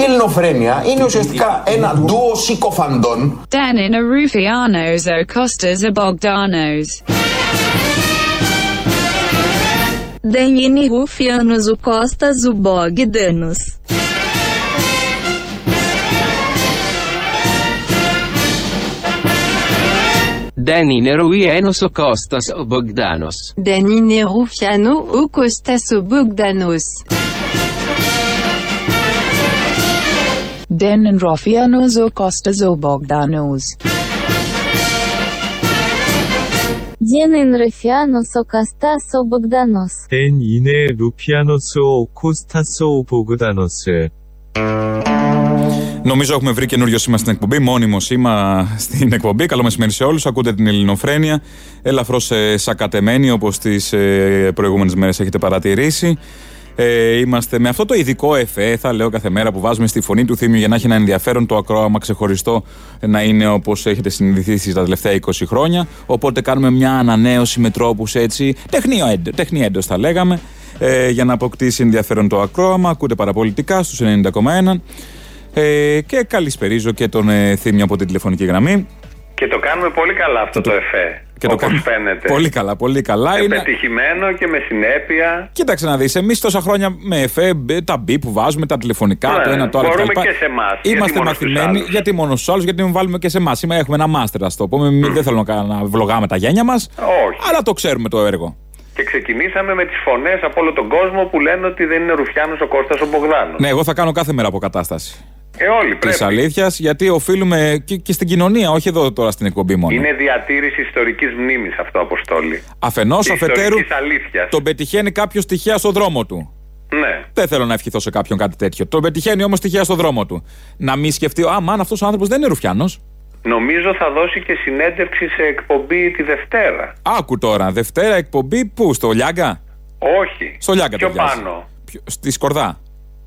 Η ελληνοφρένεια είναι ουσιαστικά ένα ντουο συκοφαντών. Dan in a Rufianos o Costas a Bogdanos. Δεν είναι Ρουφιάνος ο Κώστας ο Μπογδάνος. Δεν είναι Ρουιένος ο Κώστας ο Μπογδάνος. Δεν είναι Ρουφιάνο ο Κώστας ο Μπογδάνος. Dan in Rofianos o Costas o Bogdanos. Δεν είναι Ρουφιάνος ο Κώστας ο Μπογδάνος. Δεν είναι Ρουφιάνος ο Κώστας ο Μπογδάνος. Νομίζω έχουμε βρει καινούριο σήμα στην εκπομπή, μόνιμο σήμα στην εκπομπή. Καλό μεσημέρι σε όλους. Ακούτε την Ελληνοφρένεια. Ελαφρώς ε, σακατεμένη όπως τις ε, προηγούμενες μέρες έχετε παρατηρήσει. Ε, είμαστε με αυτό το ειδικό εφέ, θα λέω κάθε μέρα, που βάζουμε στη φωνή του θύμιου για να έχει ένα ενδιαφέρον το ακρόαμα ξεχωριστό να είναι όπως έχετε συνειδητήσει τα τελευταία 20 χρόνια. Οπότε κάνουμε μια ανανέωση με τρόπους έτσι, τεχνή έντο θα λέγαμε, ε, για να αποκτήσει ενδιαφέρον το ακρόαμα. Ακούτε παραπολιτικά στους 90,1. Ε, και καλησπερίζω και τον ε, Θήμιο από την τηλεφωνική γραμμή. Και το κάνουμε πολύ καλά αυτό το, εφέ. Και το όπως κάνουμε φαίνεται. Πολύ καλά, πολύ καλά. Και Είναι... πετυχημένο και με συνέπεια. Κοίταξε να δεις, εμείς τόσα χρόνια με εφέ, μπε, τα μπι που βάζουμε, τα τηλεφωνικά, Ναι, το ένα το άλλο μπορούμε κτλ. και σε εμάς, γιατί Είμαστε μόνο στους μαθημένοι, άλλους. γιατί μόνο στους άλλους, γιατί μην βάλουμε και σε εμάς. Σήμερα έχουμε ένα μάστερ, ας το πούμε. Μην- Δεν θέλω να, κα- να βλογάμε τα γένια μας, Όχι. αλλά το ξέρουμε το έργο. Και ξεκινήσαμε με τις φωνές από όλο τον κόσμο που λένε ότι δεν είναι Ρουφιάνος ο Κώστας ο Μπογδάνος. Ναι, εγώ θα κάνω κάθε μέρα αποκατάσταση Ε, όλοι πρέπει. τη αλήθειας, γιατί οφείλουμε και, και στην κοινωνία, όχι εδώ τώρα στην εκπομπή μόνο. Είναι διατήρηση ιστορικής μνήμης αυτό, Αποστόλη. Αφενός, Της αφετέρου, ιστορικής αλήθειας. τον πετυχαίνει κάποιος τυχαία στο δρόμο του. Ναι. Δεν θέλω να ευχηθώ σε κάποιον κάτι τέτοιο. Τον πετυχαίνει όμως τυχαία στο δρόμο του. Να μην σκεφτεί, Α, μαν αυτός ο άνθρωπος δεν είναι Ρουφιάνος. Νομίζω θα δώσει και συνέντευξη σε εκπομπή τη Δευτέρα. Άκου τώρα, Δευτέρα εκπομπή πού, στο Λιάγκα; Όχι. Στο Λιάγκα Πιο ταιριάζει. πάνω. Ποιο- Στη Σκορδά.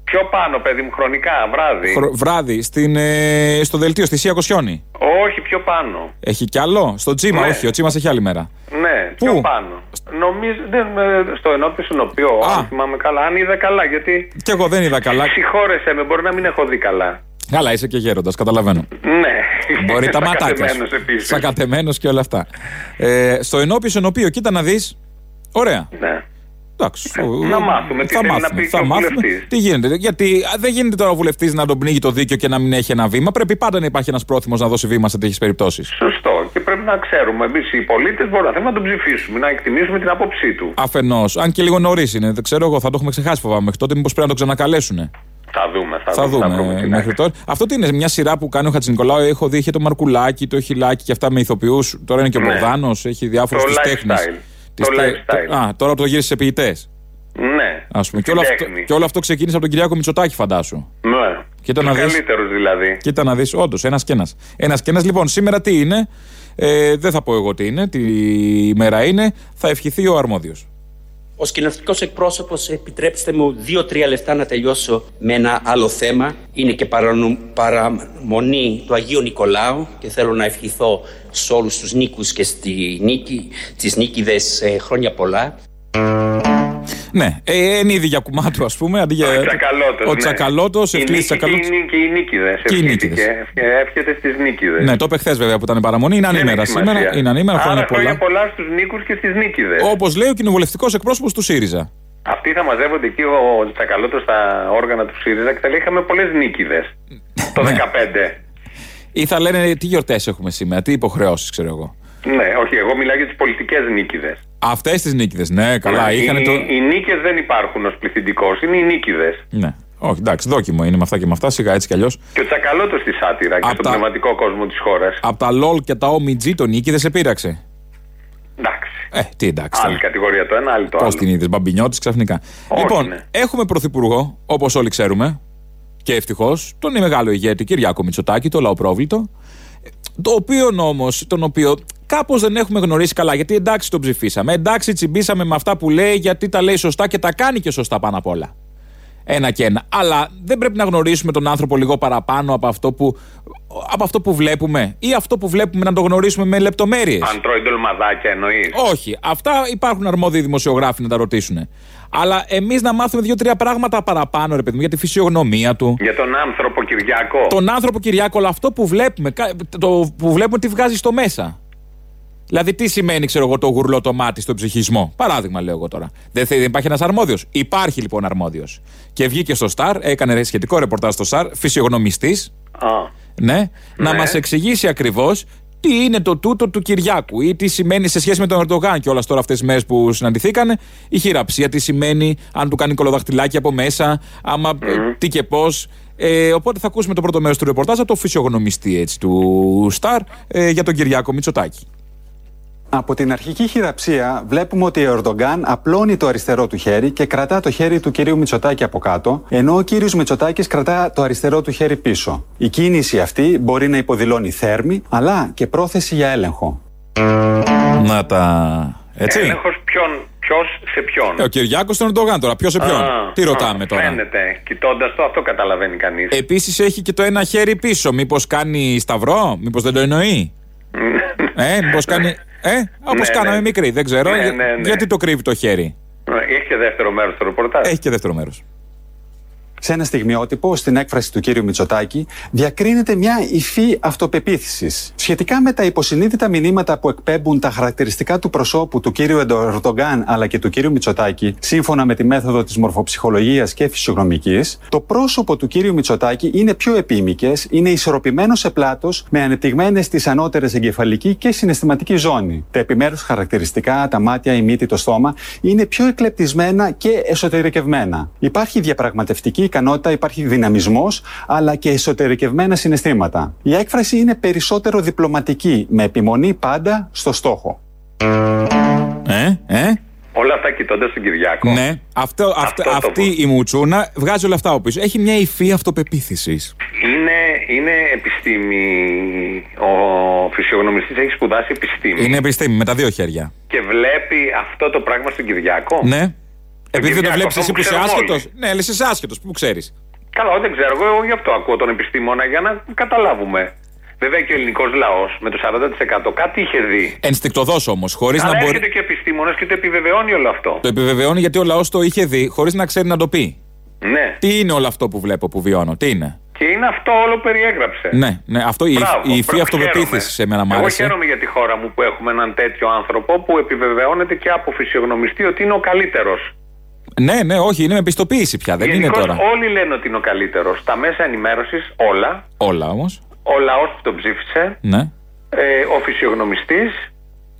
Πιο πάνω, παιδί μου, χρονικά, βράδυ. Χρο- Βράδυ, στην, ε, στο δελτίο, στη Σία Κοσιόνη. Όχι, πιο πάνω. Έχει κι άλλο; Στο Τζίμα, Ναι. όχι, ο Τζίμας έχει άλλη μέρα. Ναι, Πού; πιο πάνω. Νομίζω, δεν, ε, στο ενώπιο συνοπιό, Α. αν θυμάμαι καλά. Αν είδα καλά, γιατί. Κι εγώ δεν είδα καλά. Συγχώρεσέ με, μπορεί να μην έχω δει καλά. Καλά, είσαι και γέροντας, καταλαβαίνω. Ναι. Μπορεί τα ματάκια σου. Σακατεμένος επίσης. Σακατεμένος και όλα αυτά. Ε, στο ενώπιο ενωπίο, κοίτα να δεις. Ωραία. Ναι. Εντάξει. να μάθουμε τι θα θέλει να μάθουμε, πει θα και ο μάθουμε. βουλευτής. Τι γίνεται. Γιατί α, δεν γίνεται τώρα ο βουλευτής να τον πνίγει το δίκαιο και να μην έχει ένα βήμα. Πρέπει πάντα να υπάρχει ένας πρόθυμος να δώσει βήμα σε τέτοιες περιπτώσεις. Σωστό. Και πρέπει να ξέρουμε. Εμείς οι πολίτες μπορούμε να θέλουμε να τον ψηφίσουμε, να εκτιμήσουμε την άποψή του. Αφενός, αν και λίγο νωρίς είναι, δεν ξέρω εγώ, θα το έχουμε ξεχάσει φοβάμαι μέχρι τότε. Μήπως πρέπει να το ξανακαλέσουν. Θα δούμε. Θα, Θα δούμε. δούμε βρούμε την μέχρι άκρη. τώρα. Αυτό τι είναι, μια σειρά που κάνει ο Χατζη Νικολάου. Έχω δει, είχε το Μαρκουλάκι, το Χιλάκι και αυτά με ηθοποιούς. Τώρα είναι και ο Ναι. Μπογδάνος, έχει διάφορους Το τη τέχνη. lifestyle. Το lifestyle. Α, τώρα το γύρισες σε ποιητές. Ναι. Α πούμε. Και Στην όλο, αυτό, τέχνη. και όλο αυτό ξεκίνησε από τον Κυριάκο Μητσοτάκη, φαντάσου. Ναι. Κοίτα Τους να δεις. καλύτερους δηλαδή. Κοίτα να δεις, όντως, ένας και ένας. Ένας και ένας, λοιπόν, σήμερα τι είναι; Ε, δεν θα πω εγώ τι είναι, τι ημέρα είναι. Θα ευχηθεί ο αρμόδιος. Ω κοινωνικό εκπρόσωπος, επιτρέψτε μου δύο-τρία λεπτά να τελειώσω με ένα άλλο θέμα. Είναι και παρανο- παραμονή του Αγίου Νικολάου και θέλω να ευχηθώ σε όλους τους νίκους και στη νίκη, τις νίκηδες ε, χρόνια πολλά. Ναι, ε, είναι ήδη για κουμάτου, ας πούμε. Αντί για... Ο Τσακαλώτος. Ο ναι. Τσακαλώτος, Η ευκλή νίκη Τσακαλώτος. Και οι- και οι νίκηδες. Και οι ευχήθηκε. νίκηδες. Ευχε- Εύχεται στις νίκηδες. Ναι, το είπε χθες βέβαια που ήταν παραμονή. Είναι Δεν ανήμερα έχει σήμερα. σημασία. Είναι ανήμερα, Άρα χρόνια χρόνια πολλά. πολλά στους νίκους και στις νίκηδες. Όπως λέει ο κοινοβουλευτικός εκπρόσωπος του ΣΥΡΙΖΑ. Αυτοί θα μαζεύονται εκεί ο Τσακαλώτος στα όργανα του ΣΥΡΙΖΑ και θα λέει είχαμε πολλές νίκηδες. Το Ναι. 15. Ή θα λένε τι γιορτές έχουμε σήμερα, τι υποχρεώσεις, ξέρω εγώ. Ναι, όχι, εγώ μιλάω για τις πολιτικές νίκηδες. Αυτές τις νίκηδες, ναι, καλά. Ναι, Είχαν οι, το. οι νίκες δεν υπάρχουν ως πληθυντικός, είναι οι νίκηδες. Ναι. Όχι, εντάξει, δόκιμο είναι με αυτά και με αυτά, σιγά έτσι κι αλλιώς. Και ο Τσακαλώτος στη σάτυρα και Απ' στον τα- πνευματικό κόσμο της χώρας. Από τα LOL και τα OMG τον νίκη δεν σε πείραξε; Εντάξει. Ε, τι εντάξει. Άλλη κατηγορία το ένα, άλλη το Πώς άλλο. την είδες, μπαμπινιώτης ξαφνικά. Όχι, λοιπόν, ναι. έχουμε πρωθυπουργό, όπως όλοι ξέρουμε, και ευτυχώς, τον μεγάλο ηγέτη Κυριάκο Μητσοτάκη, το λαοπρόβλητο. Το οποίο όμως, τον οποίο κάπως δεν έχουμε γνωρίσει καλά. Γιατί εντάξει τον ψηφίσαμε, εντάξει τσιμπήσαμε με αυτά που λέει, γιατί τα λέει σωστά και τα κάνει και σωστά πάνω απ' όλα. Ένα και ένα. Αλλά δεν πρέπει να γνωρίσουμε τον άνθρωπο λίγο παραπάνω από αυτό που, από αυτό που βλέπουμε. Ή αυτό που βλέπουμε να το γνωρίσουμε με λεπτομέρειες. Αν τρώει ντολμαδάκια εννοείς. Όχι. Αυτά υπάρχουν αρμόδιοι δημοσιογράφοι να τα ρωτήσουν. Αλλά εμείς να μάθουμε δύο-τρία πράγματα παραπάνω, ρε παιδί μου, για τη φυσιογνωμία του. Για τον άνθρωπο Κυριακό. Τον άνθρωπο Κυριάκο, αλλά αυτό που βλέπουμε, κα- το που βλέπουμε τι βγάζει στο μέσα. Δηλαδή, τι σημαίνει, ξέρω εγώ, το γουρλό το μάτι στον ψυχισμό; Παράδειγμα, λέω εγώ τώρα. Δεν, θε- δεν υπάρχει ένας αρμόδιος. Υπάρχει λοιπόν αρμόδιος. Και βγήκε στο Star, έκανε σχετικό ρεπορτάζ στο Star, φυσιογνωμιστής. Α, Ναι, να Ναι. μας εξηγήσει ακριβώς τι είναι το τούτο του Κυριάκου ή τι σημαίνει σε σχέση με τον Ερντογάν και όλας τώρα αυτές τις μέρες που συναντηθήκανε. Η χειραψία, τι σημαίνει, αν του κάνει κολοδαχτυλάκι από μέσα, άμα, ε, τι και πώς. Ε, οπότε θα ακούσουμε το πρώτο μέρος του ρεπορτάζ από το φυσιογνωμιστή έτσι, του Σταρ ε, για τον Κυριάκο Μητσοτάκη. Από την αρχική χειραψία βλέπουμε ότι ο Ερντογκάν απλώνει το αριστερό του χέρι και κρατά το χέρι του κυρίου Μητσοτάκη από κάτω, ενώ ο κύριος Μητσοτάκης κρατά το αριστερό του χέρι πίσω. Η κίνηση αυτή μπορεί να υποδηλώνει θέρμη, αλλά και πρόθεση για έλεγχο. Να τα. Έτσι. Έλεγχος ποιον, ποιος σε ποιον. Ε, ο Κυριάκος στον Ερντογάν τώρα. Ποιος σε ποιον. Α, τι ρωτάμε α, τώρα; Φαίνεται. Κοιτώντας το, αυτό καταλαβαίνει κανείς. Επίσης έχει και το ένα χέρι πίσω. Μήπως κάνει σταυρό, μήπως δεν το εννοεί; ε, μήπως κάνει. Ε, όπως Ναι, κάναμε ναι. μικρή, δεν ξέρω. Ναι, Για- ναι, ναι. Γιατί το κρύβει το χέρι. Έχει και δεύτερο μέρος του ρεπορτάζ. Έχει και δεύτερο μέρος. Σε ένα στιγμιότυπο, στην έκφραση του κύριου Μητσοτάκη, διακρίνεται μια υφή αυτοπεποίθησης. Σχετικά με τα υποσυνείδητα μηνύματα που εκπέμπουν τα χαρακτηριστικά του προσώπου του κύριου Ερντογκάν αλλά και του κύριου Μητσοτάκη, σύμφωνα με τη μέθοδο της μορφοψυχολογίας και φυσιογνωμικής, το πρόσωπο του κύριου Μητσοτάκη είναι πιο επίμικες, είναι ισορροπημένο σε πλάτος, με ανεπτυγμένες τις ανώτερες εγκεφαλική και συναισθηματική ζώνη. Τα επιμέρους χαρακτηριστικά, τα μάτια, η μύτη, το στόμα, είναι πιο εκλεπτισμένα και εσωτερικευμένα. Υπάρχει διαπραγματευτική ικανότητα, υπάρχει δυναμισμός, αλλά και εσωτερικευμένα συναισθήματα. Η έκφραση είναι περισσότερο διπλωματική, με επιμονή πάντα στο στόχο. Ε, ε; Όλα αυτά κοιτώντας τον Κυριακό. Ναι, αυτό, αυτό, Αυτό το αυτή πω. η μουτσούνα βγάζει όλα αυτά από πίσω. Έχει μια υφή αυτοπεποίθησης. Είναι, είναι επιστήμη. Ο φυσιογνωμιστής έχει σπουδάσει επιστήμη. Είναι επιστήμη με τα δύο χέρια. Και βλέπει αυτό το πράγμα στον Κυριακό. Ναι. Επειδή δεν το Κυριάκο, βλέπεις αυτό εσύ που που είσαι ξέρουμε άσχετος. όλοι. Ναι, αλλά είσαι άσχετος. Πού ξέρεις. Καλά, δεν ξέρω. Εγώ, εγώ γι' αυτό ακούω τον επιστήμονα για να καταλάβουμε. Βέβαια και ο ελληνικός λαός με το 40% κάτι είχε δει. Ενστικτοδός όμως, χωρίς Αλλά να μπορεί. έρχεται και ο επιστήμονας και το επιβεβαιώνει όλο αυτό. Το επιβεβαιώνει γιατί ο λαός το είχε δει, χωρίς να ξέρει να το πει. Ναι. Τι είναι όλο αυτό που βλέπω, που βιώνω, τι είναι; Και είναι αυτό όλο που περιέγραψε. Ναι, ναι αυτό η, Μπράβο, η υφή μπράβο, αυτοπεποίθησης χαίρομαι. σε μένα μου Εγώ άρεσε. χαίρομαι για τη χώρα μου που έχουμε έναν τέτοιο άνθρωπο που επιβεβαιώνεται και από φυσιογνωμιστή ότι είναι ο καλύτερος. Ναι, ναι, όχι, είναι με πιστοποίηση πια, δεν είναι Γενικώς τώρα. Όλοι λένε ότι είναι ο καλύτερος. Στα μέσα ενημέρωσης όλα. Όλα όμως. Ο λαό που τον ψήφισε. Ναι. Ε, ο φυσιογνωμιστής.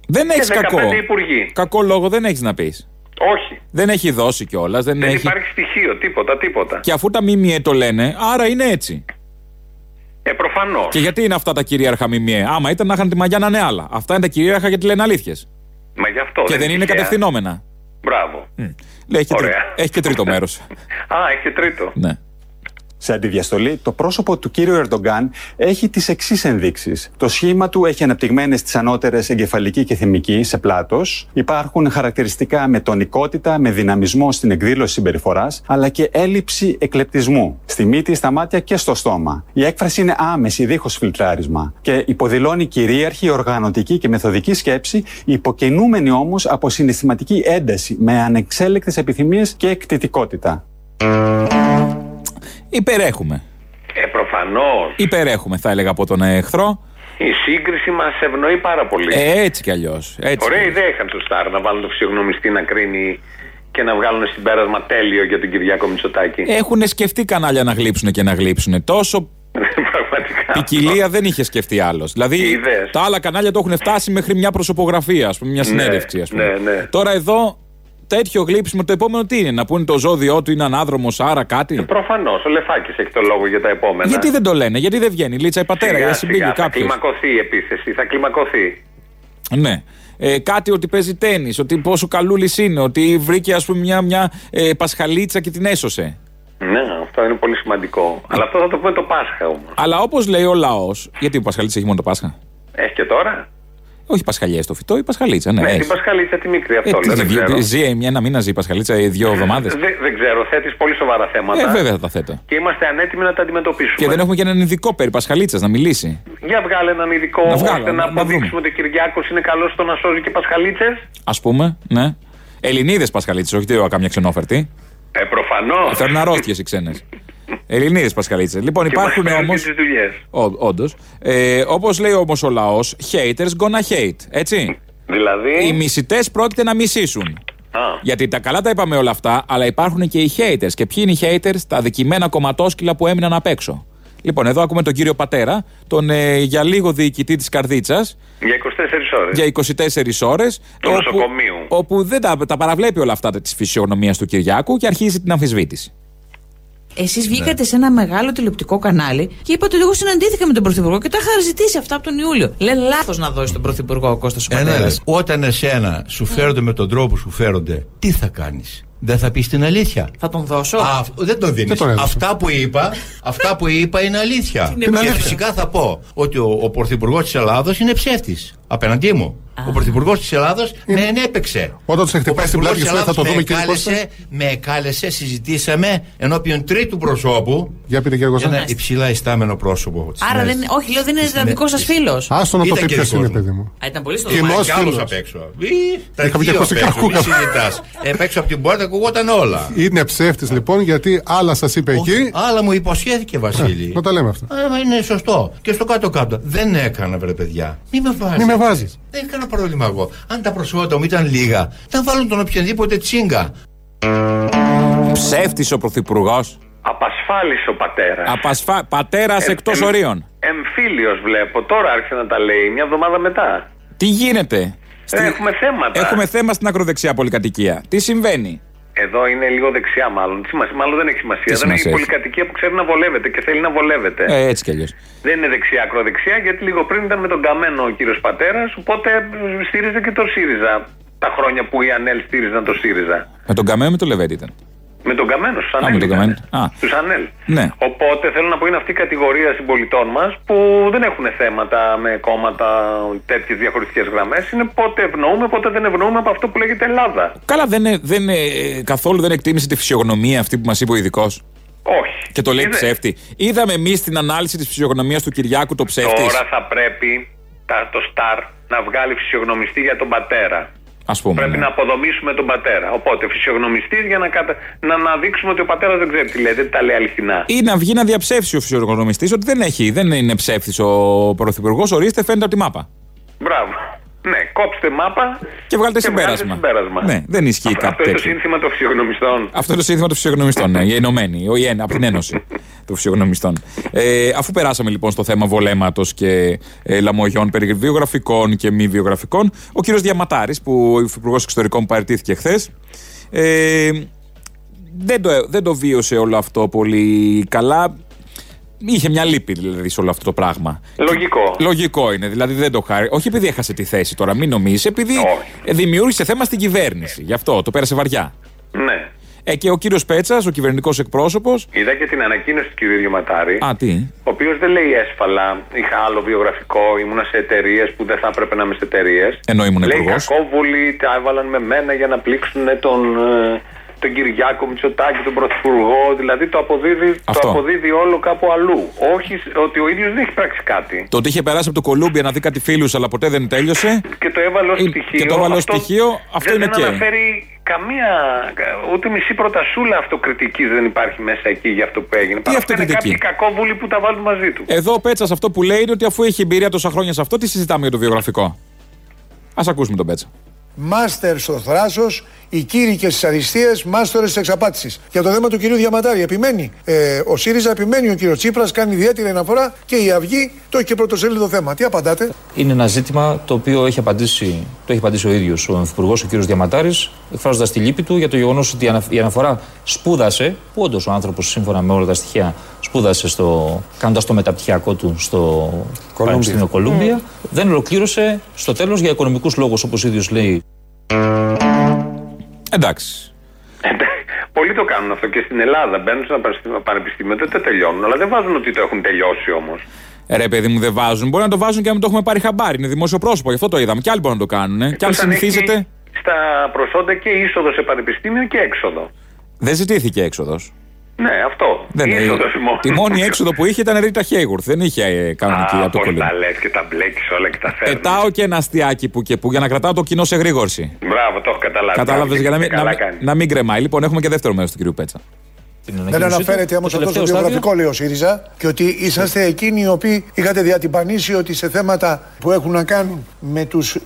Δεν Και έχεις 15 κακό. υπουργοί. Κακό λόγο δεν έχεις να πεις. Όχι. Δεν έχει δώσει κιόλας. Δεν, Δεν έχει... υπάρχει στοιχείο, τίποτα, τίποτα. Και αφού τα ΜΜΕ το λένε, άρα είναι έτσι. Ε, προφανώς. Και γιατί είναι αυτά τα κυρίαρχα ΜΜΕ; Άμα ήταν να είχαν τη μαγιά να είναι άλλα. Αυτά είναι τα κυρίαρχα γιατί λένε αλήθειες. Μα γι' αυτό. Και δεν είναι τυχαία. κατευθυνόμενα. Μπράβο. Λέει, έχει, και τρί- Ωραία. έχει και τρίτο μέρος. Α, έχει και τρίτο. ναι. Σε αντιδιαστολή, το πρόσωπο του κύριου Ερντογκάν έχει τις εξής ενδείξεις. Το σχήμα του έχει αναπτυγμένες τις ανώτερες εγκεφαλική και θυμική σε πλάτος. Υπάρχουν χαρακτηριστικά με τονικότητα, με δυναμισμό στην εκδήλωση συμπεριφοράς, αλλά και έλλειψη εκλεπτισμού. Στη μύτη, στα μάτια και στο στόμα. Η έκφραση είναι άμεση, δίχως φιλτράρισμα. Και υποδηλώνει κυρίαρχη, οργανωτική και μεθοδική σκέψη, υποκινούμενη όμως από συναισθηματική ένταση, με ανεξέλεκτες επιθυμίες και εκτιτικότητα. Υπερέχουμε. Ε, προφανώς. Υπερέχουμε, θα έλεγα από τον εχθρό. Η σύγκριση μας ευνοεί πάρα πολύ. Ε, έτσι κι αλλιώς. Ωραία ιδέα είχαν στο Σταρ να βάλουν το φυσιογνωμιστή να κρίνει και να βγάλουν συμπέρασμα τέλειο για τον Κυριάκο Μητσοτάκη. Έχουν σκεφτεί κανάλια να γλύψουν και να γλύψουν. Τόσο Πραγματικά. ποικιλία δεν είχε σκεφτεί άλλος. Δηλαδή, Είδες. τα άλλα κανάλια το έχουν φτάσει μέχρι μια προσωπογραφία, ας πούμε, μια συνέντευξη, ας πούμε. ναι, ναι. Τώρα εδώ, τέτοιο γλύψιμο, το επόμενο τι είναι, να πούνε το ζώδιό του είναι ανάδρομος, άρα κάτι; Προφανώς. Ο Λεφάκης έχει το λόγο για τα επόμενα. Γιατί δεν το λένε, γιατί δεν βγαίνει. Λίτσα η πατέρα, Σιγά, για συμπήγει σιγά, θα κάποιος. κλιμακωθεί η επίθεση. Θα κλιμακωθεί. Ναι. Ε, κάτι ότι παίζει τέννη, ότι πόσο καλούλης είναι, ότι βρήκε ας πούμε μια, μια ε, πασχαλίτσα και την έσωσε. Ναι, αυτό είναι πολύ σημαντικό. Αλλά αυτό θα το πούμε το Πάσχα όμως. Αλλά όπως λέει ο λαός, γιατί ο Πασχαλίτσα έχει μόνο το Πάσχα; Έχει και τώρα. Όχι Πασχαλιέ το φυτό, η Πασχαλίτσα. Ναι, Ναι, έχει. την Πασχαλίτσα τη μικρή, αυτό Ε, λέω, τι, δεν δύο- ξέρω. ζει μια- ένα μήνα ζει η Πασχαλίτσα, ε, δύο εβδομάδες. Δεν, δεν ξέρω, θέτεις πολύ σοβαρά θέματα. Ε, βέβαια θα τα θέτω. Και είμαστε ανέτοιμοι να τα αντιμετωπίσουμε. Και δεν έχουμε και έναν ειδικό περί Πασχαλίτσας να μιλήσει. Για βγάλε έναν ειδικό Να βγάλω, ώστε να, να- να αποδείξουμε ότι ο Κυριάκος είναι καλός στο να σώζει και Πασχαλίτσες. Α πούμε, ναι. Ελληνίδες Πασχαλίτσες, όχι τίποτα κάμια ξενόφερτη. Ε, προφανώς. Φέρνουν αρρώστιες οι ξένες. Ελληνίδες Πασχαλίτσε. Λοιπόν, υπάρχουν όμω. τις δουλειές. Όντως. Ε, Όπως λέει όμως ο λαός, haters gonna hate. Έτσι. Δηλαδή; Οι μισητές πρόκειται να μισήσουν. Α, Γιατί τα καλά τα είπαμε όλα αυτά, αλλά υπάρχουν και οι haters. Και ποιοι είναι οι haters, τα δικημένα κομματόσκυλα που έμειναν απ' έξω. Λοιπόν, εδώ ακούμε τον κύριο Πατέρα, τον ε, για λίγο διοικητή της Καρδίτσας, για 24 ώρες. για 24 ώρες. Του νοσοκομείου. Όπου δεν τα, τα παραβλέπει όλα αυτά της φυσιογνωμία του Κυριάκου και αρχίζει την αμφισβήτηση. Εσείς βγήκατε σε ένα μεγάλο τηλεοπτικό κανάλι και είπατε ότι εγώ συναντήθηκα με τον Πρωθυπουργό και τα είχα ζητήσει αυτά από τον Ιούλιο. Λέει λάθος να δώσει τον Πρωθυπουργό ο Κώστας ο Ε, ναι, Πατέρας. ρε. Όταν εσένα σου φέρονται με τον τρόπο που σου φέρονται, τι θα κάνεις; Δεν θα πεις την αλήθεια; Θα τον δώσω. Α, αυ- δεν τον δίνεις. Δεν τον έδωσε. Αυτά που είπα, αυτά που είπα είναι αλήθεια. Είναι και αλήθεια. φυσικά θα πω ότι ο, ο Πρωθυπουργός της Ελλάδος είναι ψεύτης. Απέναντί μου. Ο Πρωθυπουργός της Ελλάδος με ενέπαιξε. Όταν τους χτυπάει στην πλάτη και σου λέει, θα το δούμε, κύριε κάλεσε, με κάλεσε, συζητήσαμε ενώπιον τρίτου προσώπου. Για πείτε κύριε Για Κώστα. ένα υψηλά ιστάμενο πρόσωπο. της Άρα νέας- δεν, όχι, λέω δεν είναι της νέ- δικό σας της- φίλος. Άστο να το Ήταν πει και ποιος δικός είναι, μου. παιδί μου. Α, ήταν πολύ στο Κοινός δωμάτιο. Κι άλλος φίλος. απ' έξω. Ή, Τα Είχαμε και δύο απ' ακουστικά έξω, μη ακούγαμε. συζητάς. Απ' έξω από την πόρτα ακουγόταν όλα. Είναι ψεύτης λοιπόν γιατί άλλα σας είπε εκεί. Άλλα μου υποσχέθηκε Βασίλη. Να τα λέμε αυτά. Α, είναι σωστό. Και στο κάτω-κάτω. Δεν έκανα, βρε παιδιά. Μη με βάζεις. Μη με βάζεις. Δεν έκανα πρόβλημα εγώ. Αν τα προσώτα μου ήταν λίγα, θα βάλουν τον οποιοδήποτε τσίγκα. Ψεύτης ο Πρωθυπουργός. Απασφάλισε ο πατέρας. Απασφα... Πατέρας Ε, εκτός ε, ορίων. Εμφύλιος βλέπω. Τώρα άρχισε να τα λέει. Μια εβδομάδα μετά. Τι γίνεται; Ε, έχουμε θέματα. Έχουμε θέμα στην ακροδεξιά πολυκατοικία. Τι συμβαίνει; Εδώ είναι λίγο δεξιά, μάλλον. Τι σημασία- Μάλλον δεν έχει σημασία. Τι δεν σημασία έχει; έχει. πολυκατοικία που ξέρει να βολεύεται και θέλει να βολεύεται. Ε, έτσι κι αλλιώς. Δεν είναι δεξιά-ακροδεξιά, γιατί λίγο πριν ήταν με τον καμένο ο κύριος Πατέρας, οπότε ε, στήριζε και τον ΣΥΡΙΖΑ. Τα χρόνια που η ΑΝΕΛ στήριζαν το ΣΥΡΙΖΑ. Με τον Καμένο ή με τον Λεβέντη ήταν. Με τον καμένο, στους Α, ΑΝΕΛ. με τον Καμένο. Α. Στους ΑΝΕΛ. Ναι. Οπότε θέλω να πω είναι αυτή η κατηγορία συμπολιτών μας που δεν έχουν θέματα με κόμματα τέτοιες διαχωριστικές γραμμές. Είναι πότε ευνοούμε, πότε δεν ευνοούμε από αυτό που λέγεται Ελλάδα. Καλά, δεν, ε, δεν, ε, καθόλου δεν εκτίμησε τη φυσιογνωμία αυτή που μας είπε ο ειδικός; Όχι. Και το λέει Είδε. ψεύτη. Είδαμε εμείς την ανάλυση της φυσιογνωμίας του Κυριάκου το ψεύτης. Τώρα θα πρέπει τα, το Σταρ να βγάλει φυσιογνωμιστή για τον πατέρα. Α πούμε. Πρέπει ναι. να αποδομήσουμε τον πατέρα. Οπότε φυσιογνωμιστής για να, κατα... να, να δείξουμε ότι ο πατέρας δεν ξέρει τι λέει, δεν τα λέει αληθινά. Ή να βγει να διαψεύσει ο φυσιογνωμιστής ότι δεν έχει, δεν είναι ψεύτης ο Πρωθυπουργός. Ορίστε, φαίνεται από τη μάπα. Μπράβο. Ναι, κόψτε μάπα Και βγάλτε βγάλτε συμπέρασμα. συμπέρασμα. Ναι, δεν ισχύει Αυτό, κάτι αυτό είναι το τέτοιο. σύνθημα των φυσιογνωμιστών. Αυτό είναι το σύνθημα των φυσιογνωμιστών, ναι, οι Ενωμένοι, ο ΙΕΝ, από την Ένωση των Φυσιογνωμιστών. Ε, αφού περάσαμε λοιπόν στο θέμα βολέματος και ε, λαμογιών περί βιογραφικών και μη βιογραφικών, ο κύριος Διαματάρης, που ο Υπουργό Εξωτερικών παραιτήθηκε χθες, ε, δεν, το, δεν το βίωσε όλο αυτό πολύ καλά. Είχε μια λύπη δηλαδή σε όλο αυτό το πράγμα. Λογικό. Λογικό είναι, δηλαδή δεν το χάρη. Όχι επειδή έχασε τη θέση τώρα, μην νομίζεις, επειδή ε, δημιούργησε θέμα στην κυβέρνηση. Γι' αυτό το πέρασε βαριά. Ναι. Ε, και ο κύριος Πέτσας, ο κυβερνητικός εκπρόσωπος. Είδα και την ανακοίνωση του κ. Διωματάρη. Α, τι; Ο οποίος δεν λέει έσφαλα. Είχα άλλο βιογραφικό, ήμουνα σε εταιρείες που δεν θα έπρεπε να είμαι σε εταιρείες. Ενώ ήμουν Λέει υπουργός. κακόβουλοι, τα έβαλαν με μένα για να πλήξουν τον, ε, τον Κυριάκο Μητσοτάκη, τον Πρωθυπουργό. Δηλαδή το αποδίδει, το Αυτό. αποδίδει όλο κάπου αλλού. Όχι σ- ότι ο ίδιος δεν έχει πράξει κάτι. Το ότι είχε περάσει από το Κολούμπια να δει κάτι φίλους, αλλά ποτέ δεν τέλειωσε. Και το έβαλε ως Ε, στοιχείο. και το έβαλε ως Αυτό στοιχείο, αυτό δεν, είναι δεν ok. αναφέρει καμία, ούτε μισή προτασούλα αυτοκριτικής δεν υπάρχει μέσα εκεί για αυτό που έγινε. Παρά αυτά είναι αυτοκριτική; κάποιοι κακόβουλοι που τα βάλουν μαζί τους. Εδώ ο Πέτσας αυτό που λέει είναι ότι αφού έχει εμπειρία τόσα χρόνια σε αυτό, τι συζητάμε για το βιογραφικό; Α ακούσουμε τον Πέτσα. Μάστερς στο θράσος, οι κύριοι και στις αριστείες, μάστορες της εξαπάτησης. Για το θέμα του κυρίου Διαματάρη, επιμένει. Ε, ο ΣΥΡΙΖΑ επιμένει, ο κύριος Τσίπρας κάνει ιδιαίτερη αναφορά και η Αυγή το έχει και πρωτοσέλιδο θέμα. Τι απαντάτε; Είναι ένα ζήτημα το οποίο έχει απαντήσει, το έχει απαντήσει ο ίδιος ο Υφυπουργός, ο κ. Διαματάρη, εκφράζοντας τη λύπη του για το γεγονός ότι η ανα- η αναφορά σπούδασε, που όντως ο άνθρωπος, σύμφωνα με όλα τα στοιχεία, σπούδασε στο, κάνοντας το μεταπτυχιακό του στο Πανεπιστήμιο Κολούμπια, δεν ολοκλήρωσε στο τέλος για οικονομικούς λόγους, όπως ο ίδιος λέει. Εντάξει. Πολλοί το κάνουν αυτό και στην Ελλάδα. Μπαίνουν σε ένα πανεπιστήμιο- πανεπιστήμιο, δεν το τελειώνουν, αλλά δεν βάζουν ότι το έχουν τελειώσει όμως. Ε, Ρε, παιδί μου, δεν βάζουν. Μπορεί να το βάζουν και να μην το έχουμε πάρει χαμπάρι. Είναι δημόσιο πρόσωπο, γι' αυτό το είδαμε. Και άλλοι μπορούν να το κάνουν. Ε. Και αν Όταν έχει συνηθίζετε. Στα προσόντα και είσοδο σε πανεπιστήμιο και έξοδο. Δεν ζητήθηκε έξοδος. Ναι, αυτό. Δεν είναι. Είσοδος μόνο. Τη μόνη έξοδο που είχε ήταν Ρίτα Χέιγουρθ. Δεν είχε ε, κανονική από το Πώς κολλήμα. τα λες και τα μπλέκεις όλα και τα φέρνεις. Πετάω και ένα αστιάκι που και που για να κρατάω το κοινό σε γρήγορση. Μπράβο, το έχω καταλάβει. Κατάλαβε για να μην, Καλά να, κάνεις. να μην κρεμάει. Λοιπόν, έχουμε και δεύτερο μέρος του κυρίου Πέτσα. Δεν αναφέρεται όμως αυτός στο βιογραφικό, λέει ο ΣΥΡΙΖΑ, και ότι είσαστε εκείνοι οι οποίοι είχατε διατυμπανίσει ότι σε θέματα που έχουν να κάνουν με τους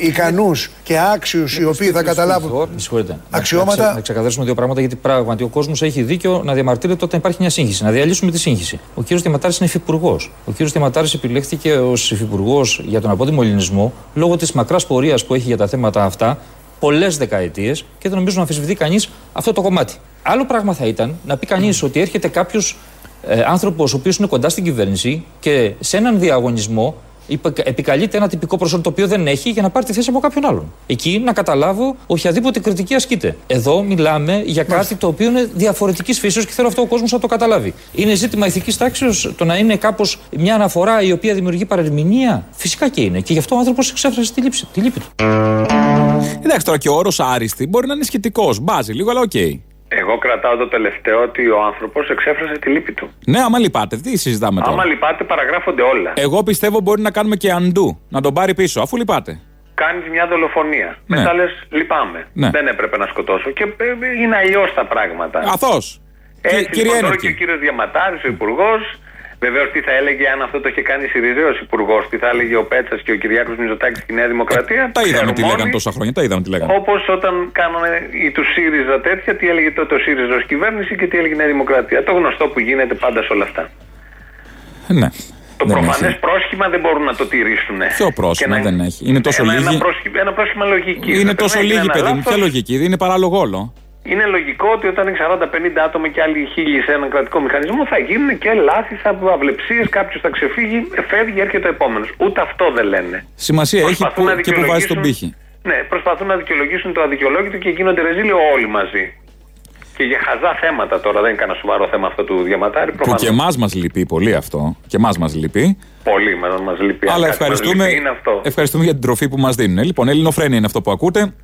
ικανούς και άξιους οι οποίοι θα καταλάβουν. Με συγχωρείτε. Να- Αξιώματα. Να, ξε- να ξεκαθαρίσουμε δύο πράγματα γιατί πράγματι ο κόσμος έχει δίκιο να διαμαρτύρεται όταν υπάρχει μια σύγχυση. Να διαλύσουμε τη σύγχυση. Ο κύριος Διαματάρη είναι υφυπουργός. Ο κύριος Διαματάρη επιλέχθηκε ως υφυπουργός για τον απόδημο ελληνισμό λόγω της μακράς πορείας που έχει για τα θέματα αυτά πολλές δεκαετίες και δεν νομίζω να αμφισβητεί κανείς αυτό το κομμάτι. Άλλο πράγμα θα ήταν να πει κανείς ότι έρχεται κάποιος ε, άνθρωπος ο οποίος είναι κοντά στην κυβέρνηση και σε έναν διαγωνισμό υπε- επικαλείται ένα τυπικό προσόν το οποίο δεν έχει για να πάρει τη θέση από κάποιον άλλον. Εκεί να καταλάβω οποιαδήποτε κριτική ασκείται. Εδώ μιλάμε για κάτι το οποίο είναι διαφορετικής φύσεως και θέλω αυτό ο κόσμος να το καταλάβει. Είναι ζήτημα ηθικής τάξεω το να είναι κάπως μια αναφορά η οποία δημιουργεί παρερμηνία; Φυσικά και είναι. Και γι' αυτό ο άνθρωπος εξέφρασε τη λύπη, τη λύπη του. Εντάξει, τώρα και ο όρος άριστη μπορεί να είναι σχετικός. Μπάζει λίγο, αλλά οκ. Εγώ κρατάω το τελευταίο ότι ο άνθρωπος εξέφρασε τη λύπη του. Ναι, άμα λυπάται, τι συζητάμε τώρα; Άμα λυπάται, παραγράφονται όλα. Εγώ πιστεύω μπορεί να κάνουμε και undo, να τον πάρει πίσω, αφού λυπάται. Κάνεις μια δολοφονία. Ναι. Μετά λες, λυπάμαι. Ναι. Δεν έπρεπε να σκοτώσω. Και ε, είναι αλλιώς τα πράγματα. Αθώος. Έτσι, κύριε λοιπόν, τώρα Ένεκη. και ο κύριος Διαματάρη, ο υπουργός. Βεβαίως, τι θα έλεγε αν αυτό το είχε κάνει Συριζαίος υπουργός, τι θα έλεγε ο Πέτσας και ο Κυριάκος Μητσοτάκης στη Νέα Δημοκρατία; Τα είδαμε τι λέγανε τόσα χρόνια, τα είδαμε τι λέγανε. Όπως όταν κάνανε οι του ΣΥΡΙΖΑ τέτοια, τι έλεγε τότε ο ΣΥΡΙΖΑ ως κυβέρνηση και τι έλεγε η Νέα Δημοκρατία. Το γνωστό που γίνεται πάντα σε όλα αυτά. Ναι. Το Δεν προφανές έχει. πρόσχημα δεν μπορούν να το τηρήσουν. Ποιο πρόσχημα Και να- δεν έχει. Είναι τόσο ένα, λίγοι. Ένα πρόσχημα, ένα πρόσχημα λογικής. Είναι τόσο λίγοι, παιδί μου. Ποια λογική. λογική, δεν είναι παράλογο όλο. Είναι λογικό ότι όταν έχει 40-50 άτομα και άλλοι χίλιοι σε έναν κρατικό μηχανισμό θα γίνουν και λάθη, θα αυλεψίες, κάποιος θα ξεφύγει, φεύγει, έρχεται ο επόμενος. Ούτε αυτό δεν λένε. Σημασία έχει Προσπαθούν που, να και που βάζει τον δικαιολογήσουν- πύχη. Ναι, προσπαθούν να δικαιολογήσουν το αδικαιολόγητο και γίνονται ρεζίλοι όλοι μαζί. Και για χαζά θέματα τώρα, δεν είναι κανένα σοβαρό θέμα αυτό του διαματάρι. Που Προφανώς. και εμάς μας λυπεί πολύ αυτό. Και εμάς μας λυπεί. Πολύ μα μας λείπει. Αν Αλλά κάτι μας ευχαριστούμε, λείπει, Είναι αυτό. ευχαριστούμε για την τροφή που μας δίνουν. Λοιπόν, Ελληνοφρένια είναι αυτό που ακούτε.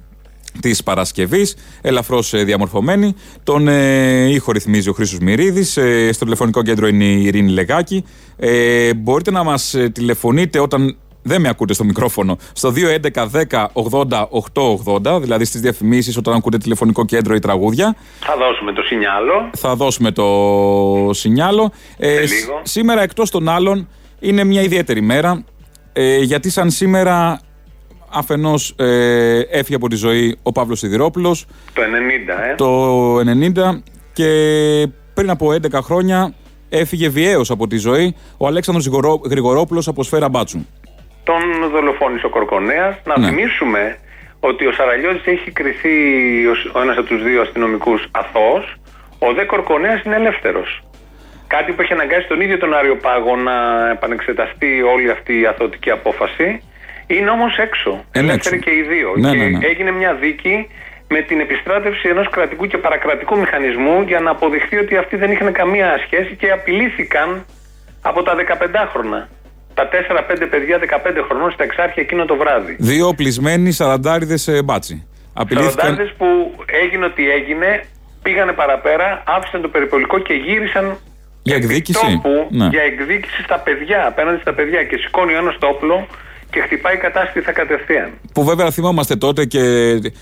Της Παρασκευής, ελαφρώς διαμορφωμένη. Τον ε, ήχο ρυθμίζει ο Χρήσος Μυρίδης. Ε, στο τηλεφωνικό κέντρο είναι η Ειρήνη Λεγάκη. Ε, μπορείτε να μας τηλεφωνείτε όταν δεν με ακούτε στο μικρόφωνο στο 211-10-80-880, δηλαδή στις διαφημίσεις όταν ακούτε τηλεφωνικό κέντρο ή τραγούδια. Θα δώσουμε το σινιάλο. Θα δώσουμε το σινιάλο. Ε, σ- λίγο. σήμερα εκτός των άλλων είναι μια ιδιαίτερη μέρα ε, γιατί σαν σήμερα αφενός ε, έφυγε από τη ζωή ο Παύλος Σιδηρόπουλος Το 90, ε. το 90 και πριν από 11 χρόνια έφυγε βιαίως από τη ζωή ο Αλέξανδρος Γρηγορό- Γρηγορόπουλος από σφαίρα μπάτσου. Τον δολοφόνησε ο Κορκονέας. Να Ναι. θυμίσουμε ότι ο Σαραλιώτης έχει κριθεί ως ο ένας από τους δύο αστυνομικούς αθώος. Ο δε Κορκονέας είναι ελεύθερος. Κάτι που έχει αναγκάσει τον ίδιο τον Άριο Πάγο να επανεξεταστεί όλη αυτή η αθωτική απόφαση. Είναι όμως έξω. Είναι Ελεύθεροι έξω. και οι δύο. Ναι, και ναι, ναι. έγινε μια δίκη με την επιστράτευση ενός κρατικού και παρακρατικού μηχανισμού για να αποδειχθεί ότι αυτοί δεν είχαν καμία σχέση και απειλήθηκαν από τα 15χρονα. Τα 4-5 παιδιά 15 χρονών στα εξάρχεια εκείνο το βράδυ. Δύο οπλισμένοι σαραντάριδες ε, μπάτσι. Απειλήθηκαν. Σαραντάριδες που έγινε ό,τι έγινε, πήγανε παραπέρα, άφησαν το περιπολικό και γύρισαν Για εκδίκηση; τόπου Ναι. για εκδίκηση στα παιδιά, απέναντι στα παιδιά. Και σηκώνει ο ένας το όπλο και χτυπάει κατάστηθα κατευθείαν. Που βέβαια θυμόμαστε τότε και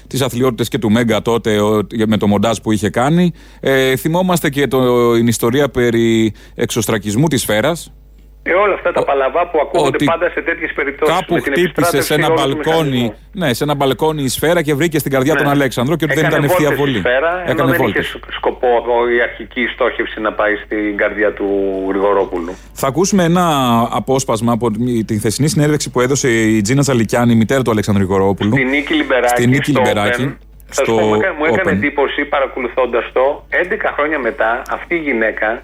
τις αθλειότητε και του Μέγκα τότε ο- με το μοντάζ που είχε κάνει. Ε, θυμόμαστε και το, την ιστορία περί εξωστρακισμού της σφαίρας. Ε, όλα αυτά τα παλαβά που ακούγονται ότι πάντα σε τέτοιες περιπτώσεις. Κάπου χτύπησε σε ένα μπαλκόνι. Ναι, σε ένα μπαλκόνι η σφαίρα και βρήκε στην καρδιά τον Αλέξανδρο και ότι δεν ήταν ευθεία βολή. Σφαίρα, ενώ Έκανε δεν βόλτες. είχε σκοπό η αρχική στόχευση να πάει στην καρδιά του Γρηγορόπουλου. Θα ακούσουμε ένα απόσπασμα από την χθεσινή συνέντευξη που έδωσε η Τζίνα Τσαλικιάνη, η μητέρα του Αλεξανδρου Γρηγορόπουλου. Στη Νίκη Λιμπεράκη. Στη Νίκη στο Λιμπεράκη, Open. Θα σου στο πω, μου έκανε- μου έκανε Open. εντύπωση παρακολουθώντας το 11 χρόνια μετά αυτή η γυναίκα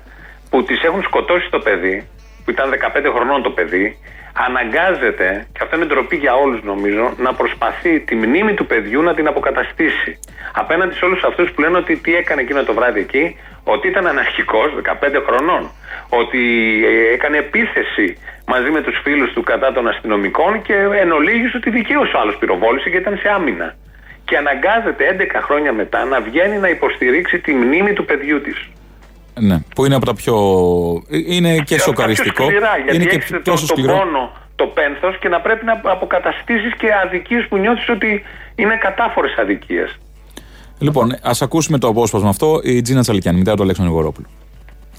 που τη έχουν σκοτώσει το παιδί, που ήταν 15 χρονών το παιδί, αναγκάζεται, και αυτό είναι ντροπή για όλους νομίζω, να προσπαθεί τη μνήμη του παιδιού να την αποκαταστήσει. Απέναντι σε όλους αυτούς που λένε ότι τι έκανε εκείνο το βράδυ εκεί, ότι ήταν αναρχικός 15 χρονών, ότι ε, έκανε επίθεση μαζί με τους φίλους του κατά των αστυνομικών και εν ολίγης ότι δικαίω ο άλλος πυροβόλησε και ήταν σε άμυνα. Και αναγκάζεται 11 χρόνια μετά να βγαίνει να υποστηρίξει τη μνήμη του παιδιού της. Ναι, που είναι από τα πιο. είναι και σοκαριστικό. Σκληρά, γιατί είναι και έχεις το, τόσο το σκληρό. πόνο, το πένθος και να πρέπει να αποκαταστήσεις και αδικίες που νιώθεις ότι είναι κατάφορες αδικίες. Λοιπόν, ας ακούσουμε το απόσπασμα αυτό. Η Τζίνα Τσαλικιάνη, μητέρα του Αλέξανδρου Γορόπουλου.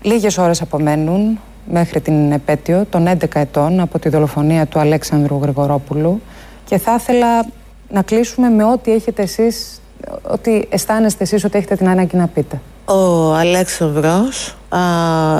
Λίγες ώρες απομένουν μέχρι την επέτειο των 11 ετών από τη δολοφονία του Αλέξανδρου Γρηγορόπουλου και θα ήθελα να κλείσουμε με ό,τι έχετε εσείς, ό,τι αισθάνεστε εσείς ότι έχετε την ανάγκη να πείτε. Ο Αλέξανδρος α,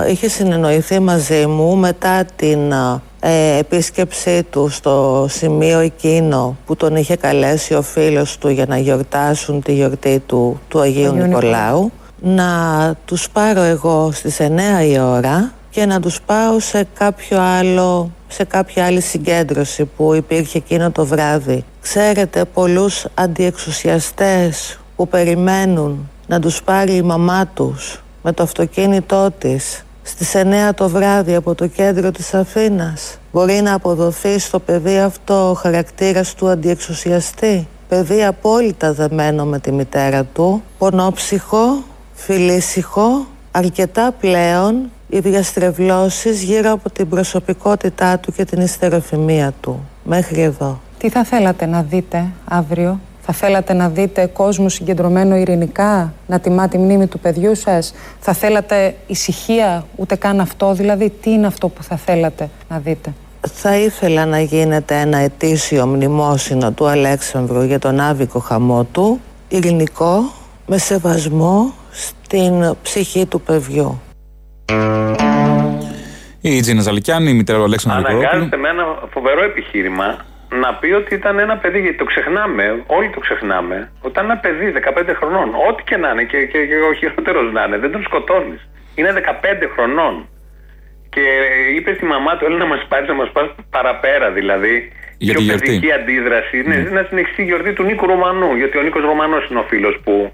είχε συνεννοηθεί μαζί μου μετά την α, ε, επίσκεψή του στο σημείο εκείνο που τον είχε καλέσει ο φίλος του για να γιορτάσουν τη γιορτή του του Αγίου Αγίου Νικολάου να τους πάρω εγώ στις 9 η ώρα και να τους πάω σε κάποιο άλλο σε κάποια άλλη συγκέντρωση που υπήρχε εκείνο το βράδυ. Ξέρετε πολλούς αντιεξουσιαστές που περιμένουν να τους πάρει η μαμά τους με το αυτοκίνητό της στις 9 το βράδυ από το κέντρο της Αθήνας. Μπορεί να αποδοθεί στο παιδί αυτό ο χαρακτήρας του αντιεξουσιαστή; Παιδί απόλυτα δεμένο με τη μητέρα του, πονόψυχο, φιλήσυχο, αρκετά πλέον οι διαστρεβλώσεις γύρω από την προσωπικότητά του και την ιστεροφημία του. Μέχρι εδώ. Τι θα θέλατε να δείτε αύριο, θα θέλατε να δείτε κόσμο συγκεντρωμένο ειρηνικά, να τιμά τη μνήμη του παιδιού σας, θα θέλατε ησυχία, ούτε καν αυτό, δηλαδή τι είναι αυτό που θα θέλατε να δείτε; Θα ήθελα να γίνεται ένα ετήσιο μνημόσυνο του Αλέξανδρου για τον άβικο χαμό του, ειρηνικό, με σεβασμό στην ψυχή του παιδιού. Η Τζίνα Ζαλικιάνη, η μητέρα του Αλέξανδρου Γρηγορόπουλου. Αναγκάζεται με ένα φοβερό επιχείρημα να πει ότι ήταν ένα παιδί, γιατί το ξεχνάμε, όλοι το ξεχνάμε, όταν ένα παιδί 15 χρονών, ό,τι και να είναι και, και, και ο χειρότερος να είναι, δεν τον σκοτώνεις. Είναι 15 χρονών. Και είπε στη μαμά του, έλα να μας πάρεις, να μας πάρεις παραπέρα δηλαδή. Για τη πιο γιορτή. παιδική αντίδραση. Ναι, να συνεχίσει η γιορτή του Νίκου Ρωμανού. Γιατί ο Νίκος Ρωμανός είναι ο φίλος που,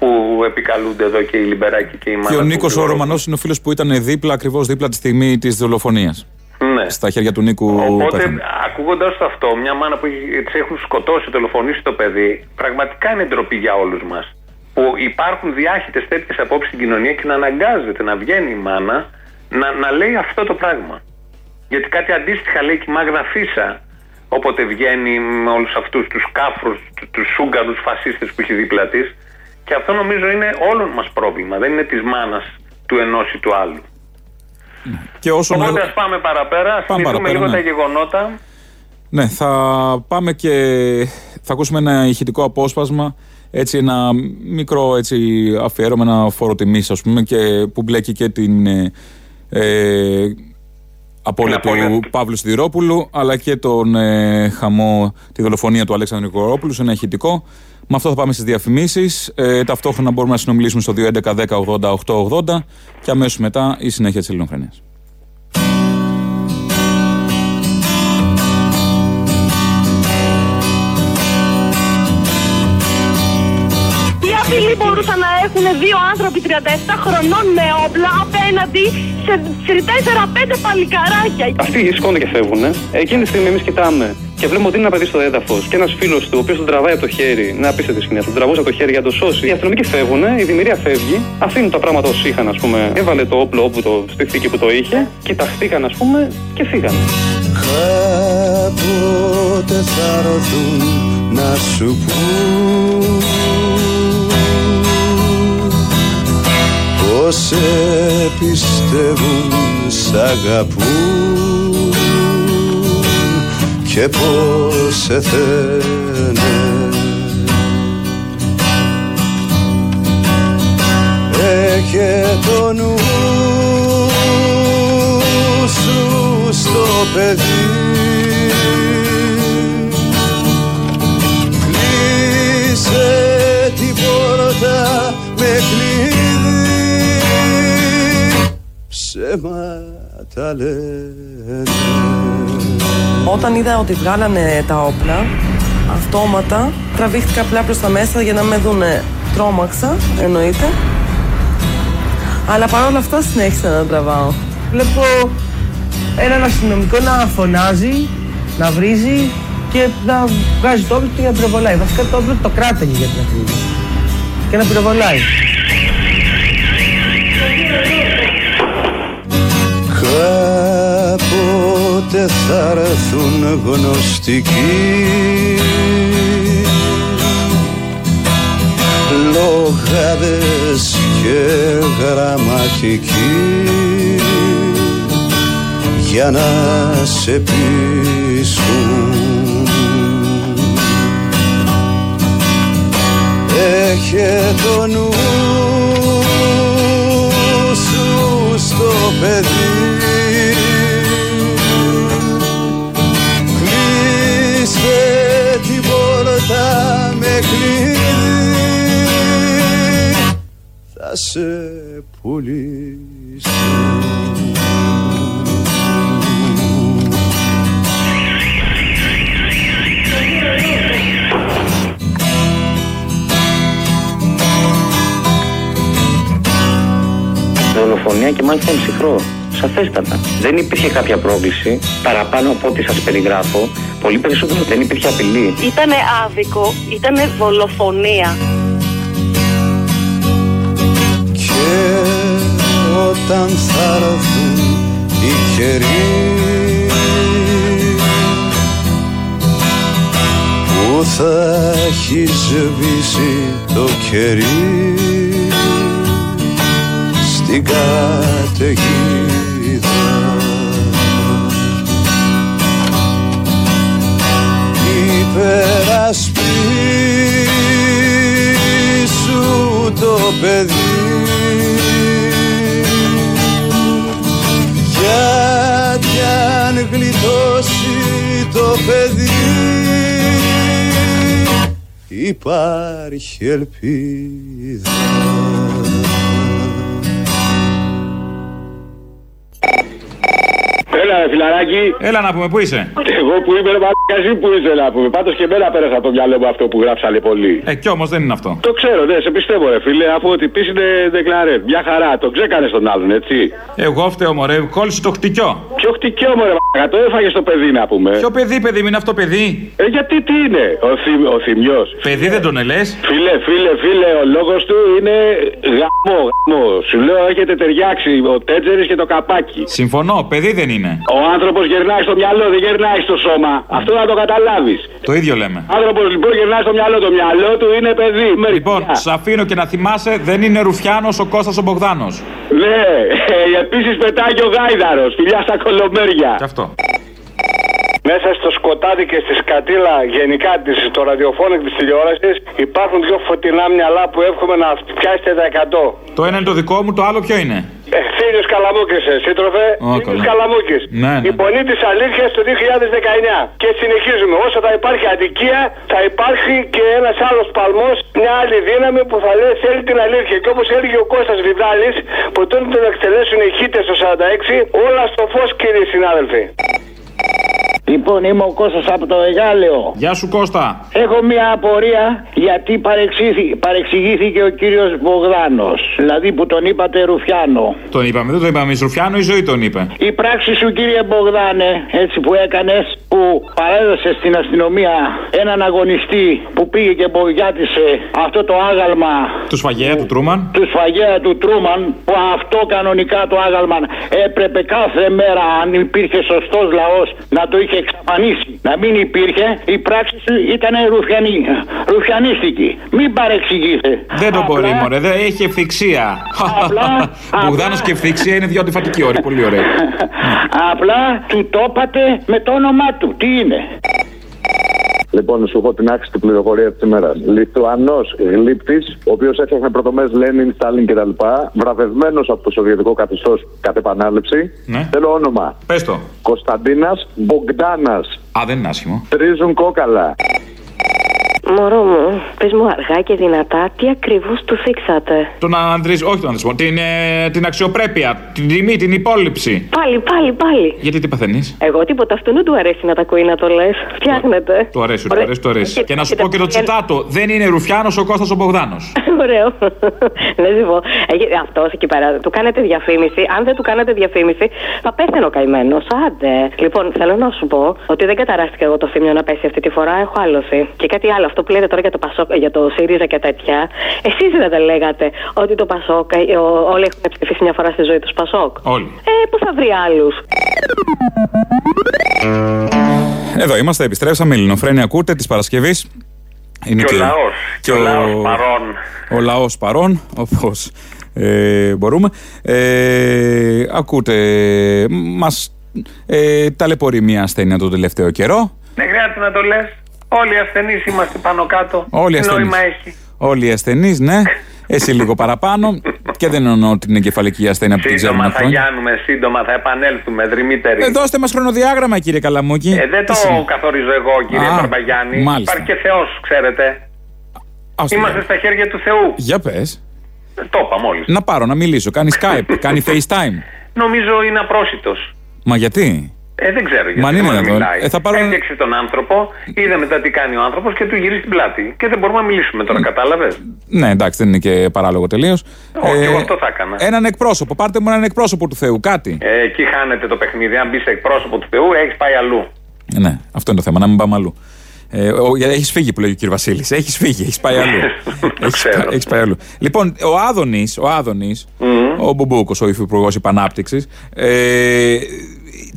που επικαλούνται εδώ και οι Λιμπεράκοι και οι Και μάνα ο του Νίκος ο Γρηγορόπουλου. Ρωμανός είναι ο φίλος που ήταν δίπλα, ακριβώς δίπλα τη στιγμή της δολοφονίας. Ναι. Στα χέρια του Νίκου Οπότε, πέθανε. ακούγοντας αυτό, μια μάνα που της έχουν σκοτώσει, δολοφονήσει το παιδί, πραγματικά είναι ντροπή για όλους μας. Που υπάρχουν διάχυτες τέτοιες απόψεις στην κοινωνία και να αναγκάζεται να βγαίνει η μάνα να, να λέει αυτό το πράγμα. Γιατί κάτι αντίστοιχα λέει και η Μάγδα Φίσα, όποτε βγαίνει με όλους αυτούς τους κάφρους, τους Ούγγαρου φασίστες που έχει δίπλα της. Και αυτό νομίζω είναι όλων μας πρόβλημα. Δεν είναι της μάνας του ενός ή του άλλου. Και όσο Οπότε με- ας πάμε παραπέρα, α Πάμε θυμηθούμε παραπέρα, λίγο ναι. τα γεγονότα. Ναι, θα πάμε και θα ακούσουμε ένα ηχητικό απόσπασμα. Έτσι, ένα μικρό έτσι, αφιέρωμα, ένα φόρο τιμής, ας πούμε, και που μπλέκει και την ε, ε, απώλεια του Παύλου Σιδηρόπουλου, αλλά και τον ε, χαμό, τη δολοφονία του Αλέξανδρου Νικορόπουλου σε ένα ηχητικό. Με αυτό θα πάμε στις διαφημίσεις. Ε, ταυτόχρονα μπορούμε να συνομιλήσουμε στο 211 10 80 880 και αμέσως μετά η συνέχεια της Ελληνοφρενία. Τι απειλή μπορούσαν να έχουν δύο άνθρωποι 37 χρονών με όπλα απέναντι σε 4-5 παλικαράκια; Αυτοί σηκώνονται και φεύγουν. Εκείνη τη στιγμή εμείς κοιτάμε και βλέπουμε ότι είναι ένα παιδί στο έδαφος και ένας φίλος του, ο οποίος τον τραβάει από το χέρι. Να απίστευτη σκηνή. Τον τραβούσε από το χέρι για να το σώσει. Οι αστυνομικοί φεύγουν, η δημιουργία φεύγει, αφήνουν τα πράγματα όσοι είχαν, ας πούμε. Έβαλε το όπλο όπου το, στη θήκη που το είχε, κοιταχτήκαν, ας πούμε, και φύγανε. Κάποτε θα ρωθούν να σου πούν Πως σε πιστεύουν, σ' αγαπούν Και πως σε θένε Έχε το νου σου στο παιδί. Κλείσε την πόρτα με κλειδί. Ψέματα λένε Όταν είδα ότι βγάλανε τα όπλα, αυτόματα τραβήχτηκα απλά προς τα μέσα για να με δούνε. Τρόμαξα, εννοείται. Αλλά παρόλα αυτά συνέχισα να τραβάω. Βλέπω έναν αστυνομικό να φωνάζει, να βρίζει και να βγάζει το όπλο του για να πυροβολάει. Βασικά το όπλο το κράταγε για την ακρίβεια. Και να πυροβολάει. Κάποτε θα έρθουν γνωστικοί. Λογάδες και γραμματικοί. Για να σε πείσουν. Έχε το νου σου στο παιδί Κλείσε την πόρτα με κλειδί Θα σε πουλήσω Δολοφονία και μάλιστα ψυχρό. Σαφέστατα. Δεν υπήρχε κάποια πρόκληση παραπάνω από ό,τι σας περιγράφω. Πολύ περισσότερο δεν υπήρχε απειλή. Ήτανε άδικο, ήτανε δολοφονία. Και όταν θα έρθουν οι καιροί που θα έχει σβήσει το κερί στην καταιγίδα υπερασπίσου το παιδί. Γιατί αν γλιτώσει το παιδί υπάρχει ελπίδα Έλα, ρε φιλαράκι. Έλα να πούμε, πού είσαι; Εγώ που είμαι, ρε μαλάκα, εσύ που είσαι να πούμε. Πάντως και εμένα πέρασα από το μυαλό μου αυτό που γράψανε πολύ. Ε, κι όμως δεν είναι αυτό. Το ξέρω, ναι, σε πιστεύω, ρε φίλε, αφού ότι πεις είναι δεκλαρέ. Μια χαρά, το ξέκανε τον άλλον, έτσι. Εγώ φταίω, μωρέ, κόλλησε το χτυκιό. Ποιο χτυκιό, μωρέ, μαλάκα, το έφαγε στο παιδί να πούμε. Ποιο παιδί, παιδί, μην είναι αυτό παιδί; Ε, γιατί τι είναι, ο, θη, ο θυμιός; Παιδί δεν τον ελε. Φίλε, φίλε, φίλε, ο λόγος του είναι γαμό, γαμό. Σου λέω έχετε ταιριάξει ο τέτζερης και το καπάκι. Συμφωνώ, παιδί δεν είναι. Ο άνθρωπος γερνάει στο μυαλό, δεν γερνάει στο σώμα. Αυτό να το καταλάβεις. Το ίδιο λέμε. άνθρωπος λοιπόν γερνάει στο μυαλό, το μυαλό του είναι παιδί. Λοιπόν, σ' αφήνω και να θυμάσαι, δεν είναι Ρουφιάνος ο Κώστας ο Μπογδάνος. Ναι, επίσης πετάει και ο Γάιδαρος. Φιλιά στα κολομέρια. Και αυτό. Μέσα στο σκοτάδι και στη σκατήλα γενικά της, το ραδιοφώνο και της τηλεόρασης υπάρχουν δύο φωτεινά μυαλά που εύχομαι να πιάσετε τα 100. Το ένα είναι το δικό μου, το άλλο ποιο είναι; Ε, Θήλιος Καλαμούκης, ε, σύντροφε. Ω, Θήλιος καλά. Καλαμούκης. Ναι, ναι. Η πονή της αλήθειας το 2019. Και συνεχίζουμε. Όσο θα υπάρχει αδικία, θα υπάρχει και ένας άλλος παλμός, μια άλλη δύναμη που θα λέει θέλει την αλήθεια. Και όπως έλεγε ο Κώστας Βιδάλης, που τον τον εκτελέσουν οι χίτες το 46, όλα στο φως κύριοι συνάδελφοι. Λοιπόν, είμαι ο Κώστας από το Εγάλεο. Γεια σου Κώστα. Έχω μια απορία γιατί παρεξήθη- παρεξηγήθηκε ο κύριος Μπογδάνος. Δηλαδή που τον είπατε Ρουφιάνο. Τον είπαμε, δεν τον είπαμε εμείς Ρουφιάνο, η ζωή τον είπε. Η πράξη σου κύριε Μπογδάνε, έτσι που έκανες, που παρέδωσες στην αστυνομία έναν αγωνιστή που πήγε και μπογιάτισε αυτό το άγαλμα Του σφαγέα του Τρούμαν. του σφαγέα του Τρούμαν, που αυτό κανονικά το άγαλμα έπρεπε κάθε μέρα, αν υπήρχε σωστός λαός, να το είχε εξαφανίσει. Να μην υπήρχε, η πράξη σου ήταν ρουφιανή, ρουφιανίστικη. Μην παρεξηγείτε. Δεν τον Απλά- μπορεί, μωρέ, δεν έχει ευθυξία. Απλά- Μπογδάνος και ευθυξία είναι δύο αντιφατικοί όροι. Πολύ ωραία. Απλά του το είπατε με το όνομά του. Τι είναι; Λοιπόν, σου έχω την άξιτη πληροφορία της ημέρας. Λιθουανός γλύπτης, ο οποίος έφτιαχνε πρωτομέ Λένιν, Στάλιν κτλ. Βραβευμένος από το Σοβιετικό καθεστώς κατ' επανάληψη. Ναι. Θέλω όνομα. Πες το. Κωνσταντίνας Μπογκδάνας. Α, δεν είναι άσχημο. Τρίζουν κόκαλα. Μωρό μου, πες μου αργά και δυνατά τι ακριβώς του θίξατε; Τον ανδρισμό, όχι τον ανδρισμό, την, ε, την αξιοπρέπεια, την τιμή, την υπόλοιψη. Πάλι, πάλι, πάλι. Γιατί τι παθαίνεις; Εγώ τίποτα, αυτού δεν του αρέσει να τα ακούει να το λες. Φτιάχνετε. Του αρέσει, του Ωραία. αρέσει, του αρέσει. Και- Και να σου και πω τα και το παιδιά- τσιτάτο. Δεν είναι Ρουφιάνος ο Κώστας ο Μπογδάνος. Ωραίο. Να σου πω. Αυτός εκεί πέρα. Του κάνετε διαφήμιση. Αν δεν του κάνετε διαφήμιση, θα πέθαινε ο καημένος. Άντε. Λοιπόν, θέλω να σου πω ότι δεν καταράστηκα εγώ το θύμιο να πέσει αυτή τη φορά. Έχω άλωση. Και κάτι άλλο. Αυτό που λέτε τώρα για το Πασόκ, για το ΣΥΡΙΖΑ και τέτοια. Εσείς δεν τα λέγατε ότι το Πασόκ, ε, ο- όλοι έχουν ψηφίσει μια φορά στη ζωή τους Πασόκ; Όλοι. Ε, πού θα βρει άλλους; Εδώ είμαστε, επιστρέψαμε. Ελληνοφρένια ακούτε της Παρασκευής. Είναι Και ο λαός, και ο λαός παρών. Ο λαός παρών, όπως ε, μπορούμε. Ε, ακούτε, μας ε, ταλαιπωρεί μια ασθένεια τον τελευταίο καιρό. Δεν χρειάζεται να το λες. Όλοι οι ασθενείς είμαστε πάνω κάτω. Όλοι οι Τι ασθενείς. νόημα έχει. Όλοι οι ασθενείς, ναι. Εσύ λίγο παραπάνω. και δεν εννοώ την εγκεφαλική ασθένεια που την ξέρουμε Σύντομα θα χρόνια. γιάνουμε, σύντομα θα επανέλθουμε, δρυμύτεροι. Ε, δώστε μας χρονοδιάγραμμα, κύριε Καλαμούκη. Ε, δεν Τι το σημαίνει; καθορίζω εγώ, κύριε Α, Μπαρμπαγιάννη. μάλιστα. Υπάρχει και Θεός, ξέρετε. Ας το Είμαστε λέω. στα χέρια του Θεού. Για πες. Ε, Το είπα μόλις. Να πάρω, να μιλήσω. Κάνει Skype, κάνει FaceTime. Νομίζω είναι απρόσιτος. Μα γιατί; Ε, δεν ξέρω γιατί. Μα αν είναι μόνο δυνατόν. μιλάει. Ε, θα πάρω- Έφτιαξε τον άνθρωπο, είδε μετά τι κάνει ο άνθρωπος και του γυρίσει την πλάτη. Και δεν μπορούμε να μιλήσουμε τώρα, κατάλαβες; Ναι, εντάξει, δεν είναι και παράλογο τελείως. Όχι, εγώ αυτό θα έκανα. Έναν εκπρόσωπο. Πάρτε μου έναν εκπρόσωπο του Θεού, κάτι. Ε, εκεί χάνεται το παιχνίδι. Αν μπεις σε εκπρόσωπο του Θεού, έχεις πάει αλλού. Ε, ναι, αυτό είναι το θέμα, να μην πάμε αλλού. Ε, έχεις φύγει που λέει ο κ. Βασίλης. Έχεις φύγει, έχεις πάει αλλού. Έχεις πα- έχεις πάει αλλού. Λοιπόν, ο Άδωνης, ο, Άδωνης, ο Μπουμπούκος, ο υφυπουργός υπανάπτυξης, ε,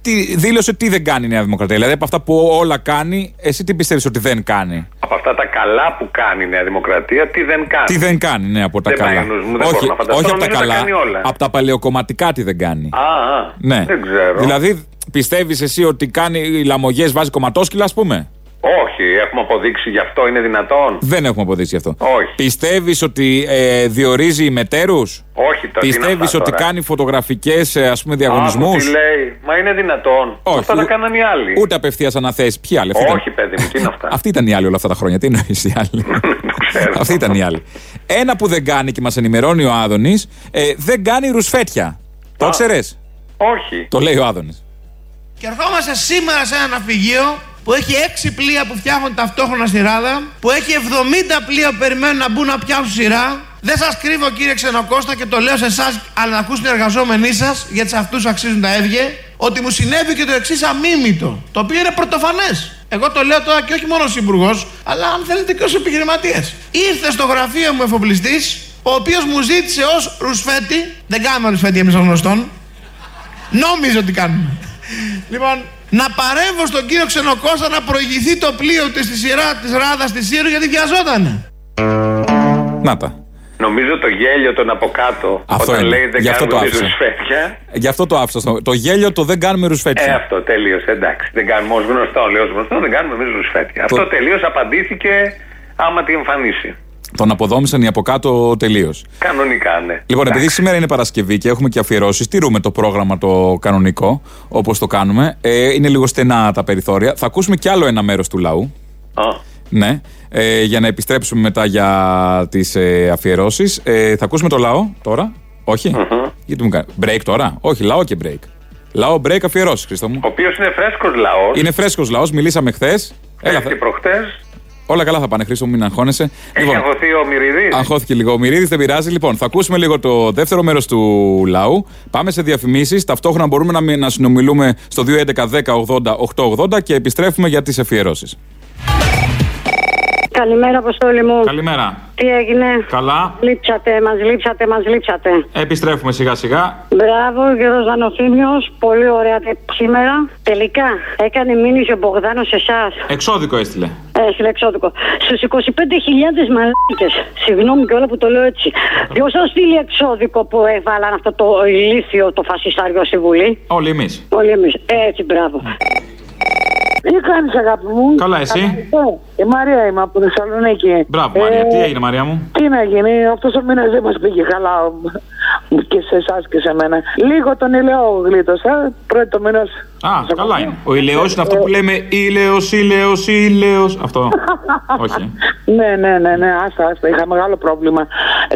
τι, δήλωσε τι δεν κάνει η Νέα Δημοκρατία. Δηλαδή από αυτά που όλα κάνει, εσύ τι πιστεύεις ότι δεν κάνει; Από αυτά τα καλά που κάνει η Νέα Δημοκρατία, τι δεν κάνει; Τι δεν κάνει, ναι, από τα Δεν πάει καλά. ο νους μου, δεν όχι, μπορώ να φανταστώ, όχι από τα νομίζω τα καλά. κάνει όλα. Από τα παλαιοκομματικά τι δεν κάνει. Α, α, Ναι. δεν ξέρω. Δηλαδή, πιστεύεις εσύ ότι κάνει λαμογές, βάζει κομματόσκυλα, ας πούμε; Όχι, έχουμε αποδείξει γι' αυτό, είναι δυνατόν. Δεν έχουμε αποδείξει αυτό. Όχι. Πιστεύεις ότι ε, διορίζει μετέρους; Όχι τώρα. τι είναι Πιστεύεις αυτά ότι τώρα. κάνει φωτογραφικές ας πούμε διαγωνισμούς; Άκου τι λέει. Μα είναι δυνατόν. Όχι. Αυτά τα κάνανε οι άλλοι. Ούτε απευθείας αναθέσεις. Ποιοι άλλοι. Αυτοί Όχι, παιδί μου, τι είναι αυτά; Αυτοί ήταν οι άλλοι όλα αυτά τα χρόνια. Τι εννοείς οι άλλοι; Αυτοί ήταν οι άλλοι. Ένα που δεν κάνει και μας ενημερώνει ο Άδωνης, ε, δεν κάνει ρουσφέτια. Το ξέρεις; Όχι. Το λέει ο Άδωνης. Και ερχόμαστε σήμερα σε ένα ναυπηγείο που έχει 6 πλοία που φτιάχνουν ταυτόχρονα στη ράδα, που έχει 70 πλοία που περιμένουν να μπουν να πιάσουν σειρά. Δεν σας κρύβω κύριε Ξενοκώστα και το λέω σε εσάς, αλλά να ακούσουν οι εργαζόμενοι σας, γιατί σε αυτούς αξίζουν τα έβγε, ότι μου συνέβη και το εξής αμίμητο, το οποίο είναι πρωτοφανές. Εγώ το λέω τώρα και όχι μόνο ως υπουργός, αλλά αν θέλετε και ως επιχειρηματίας. Ήρθε στο γραφείο μου εφοπλιστής, ο οποίος μου ζήτησε ως ρουσφέτη, δεν κάνουμε ρουσφέτη εμείς ως γνωστόν, Νόμιζε ότι κάνουμε. λοιπόν, να παρέμβω στον κύριο Ξενοκώστα να προηγηθεί το πλοίο της στη σειρά της Ράδας της Σύρου γιατί βιαζότανε. Να τα. Νομίζω το γέλιο τον από κάτω. Αυτό όταν είναι. λέει δεν Γι' αυτό κάνουμε το εμείς άφησα. ρουσφέτια. Γι' αυτό το άφησα. στο- Το γέλιο το δεν κάνουμε ρουσφέτια. Ε, αυτό τελείωσε. Εντάξει. Δεν κάνουμε ως γνωστό. Λέω ως γνωστό, δεν κάνουμε εμείς ρουσφέτια. Αυτό τελείω απαντήθηκε άμα τη εμφανίσει. Τον αποδόμησαν οι από κάτω τελείως. Κανονικά, ναι. Λοιπόν, επειδή σήμερα είναι Παρασκευή και έχουμε και αφιερώσεις, τηρούμε το πρόγραμμα το κανονικό, όπως το κάνουμε. Ε, είναι λίγο στενά τα περιθώρια. Θα ακούσουμε κι άλλο ένα μέρος του λαού. Α. Ναι. Ε, για να επιστρέψουμε μετά για τις ε, αφιερώσεις. Ε, θα ακούσουμε το λαό τώρα. Όχι; Γιατί μου κάνει. Break τώρα; Όχι, λαό και break. Λαό, break, αφιερώσεις, Χρήστο μου. Ο οποίος είναι φρέσκος λαός. Είναι φρέσκος λαός, μιλήσαμε χθες. Έλα, Και προχτές. Όλα καλά θα πάνε, Χρήστο μου, μην αγχώνεσαι. Έχει αγωθεί ο Μυριδή. Αγχώθηκε λίγο ο Μυρίδης, δεν πειράζει. Λοιπόν, θα ακούσουμε λίγο το δεύτερο μέρος του λαού. Πάμε σε διαφημίσεις. Ταυτόχρονα μπορούμε να, μι- να συνομιλούμε στο 211-10-80-880 και επιστρέφουμε για τις αφιερώσεις. Καλημέρα, Αποστόλη μου. Καλημέρα. Τι έγινε; Καλά. Λείψατε, μας λείψατε, μας λείψατε. Επιστρέφουμε σιγά σιγά. Μπράβο, κύριος Δανοφίμιος. Πολύ ωραία τε- σήμερα. Τελικά έκανε μήνυση ο Μπογδάνος σε εσάς. Εξώδικο έστειλε. Ε, στην εξώδικο. Στους 25.000 μαλάκες. Συγγνώμη και όλα που το λέω έτσι. Ποιος θα στείλει εξώδικο που έβαλαν αυτό το ηλίθιο, το φασιστάριο στη Βουλή; Όλοι εμείς. Όλοι εμείς. Έτσι, μπράβο. Τι κάνεις, αγάπη μου; Καλά, εσύ; Καταρχήν, Η Μαρία είμαι από τη Θεσσαλονίκη. Μπράβο, Μαρία. Τι έγινε, Μαρία μου; Τι να γίνει, αυτός ο μήνας δεν μας πήγε καλά. και σε εσάς και σε μένα. Λίγο τον ηλαιό γλίτωσα, πρώτο το μήνας. Α, καλά είναι. Ο ηλαιό είναι αυτό που λέμε ήλαιος, ήλαιος, ήλαιος. Αυτό. Όχι. Ναι, ναι, ναι, ναι, άστα, άστα. Είχα μεγάλο πρόβλημα.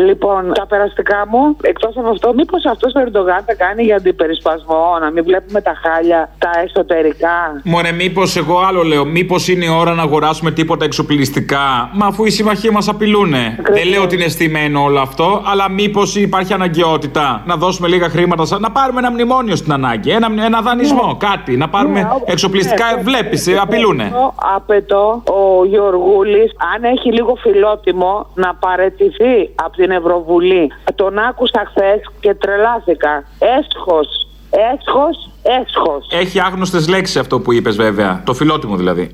Λοιπόν, τα περαστικά μου, εκτός από αυτό, μήπως αυτός ο Ερντογάν θα κάνει για αντιπερισπασμό, να μην βλέπουμε τα χάλια, τα εσωτερικά; Μωρέ, μήπως εγώ άλλο λέω, μήπως είναι η ώρα να αγοράσουμε τίποτα εξοπλιστικά; Μα αφού οι συμμαχοί μας απειλούνε. Δεν λέω ότι είναι στημένο όλο αυτό, αλλά μήπως υπάρχει αναγκαιότητα να δώσουμε λίγα χρήματα, σαν- να πάρουμε ένα μνημόνιο στην ανάγκη. Ένα, ένα δανεισμό, κάτι. Να πάρουμε Ναι, εξοπλιστικά. ναι, Βλέπεις, απειλούνε. Εγώ απαιτώ ο Γιωργούλη, αν έχει λίγο φιλότιμο, να παρετηθεί από την Ευρωβουλή. Τον άκουσα χθες και τρελάθηκα. Έσχος, έσχος, έσχος. Έχει άγνωστες λέξεις αυτό που είπες, βέβαια. Το φιλότιμο δηλαδή.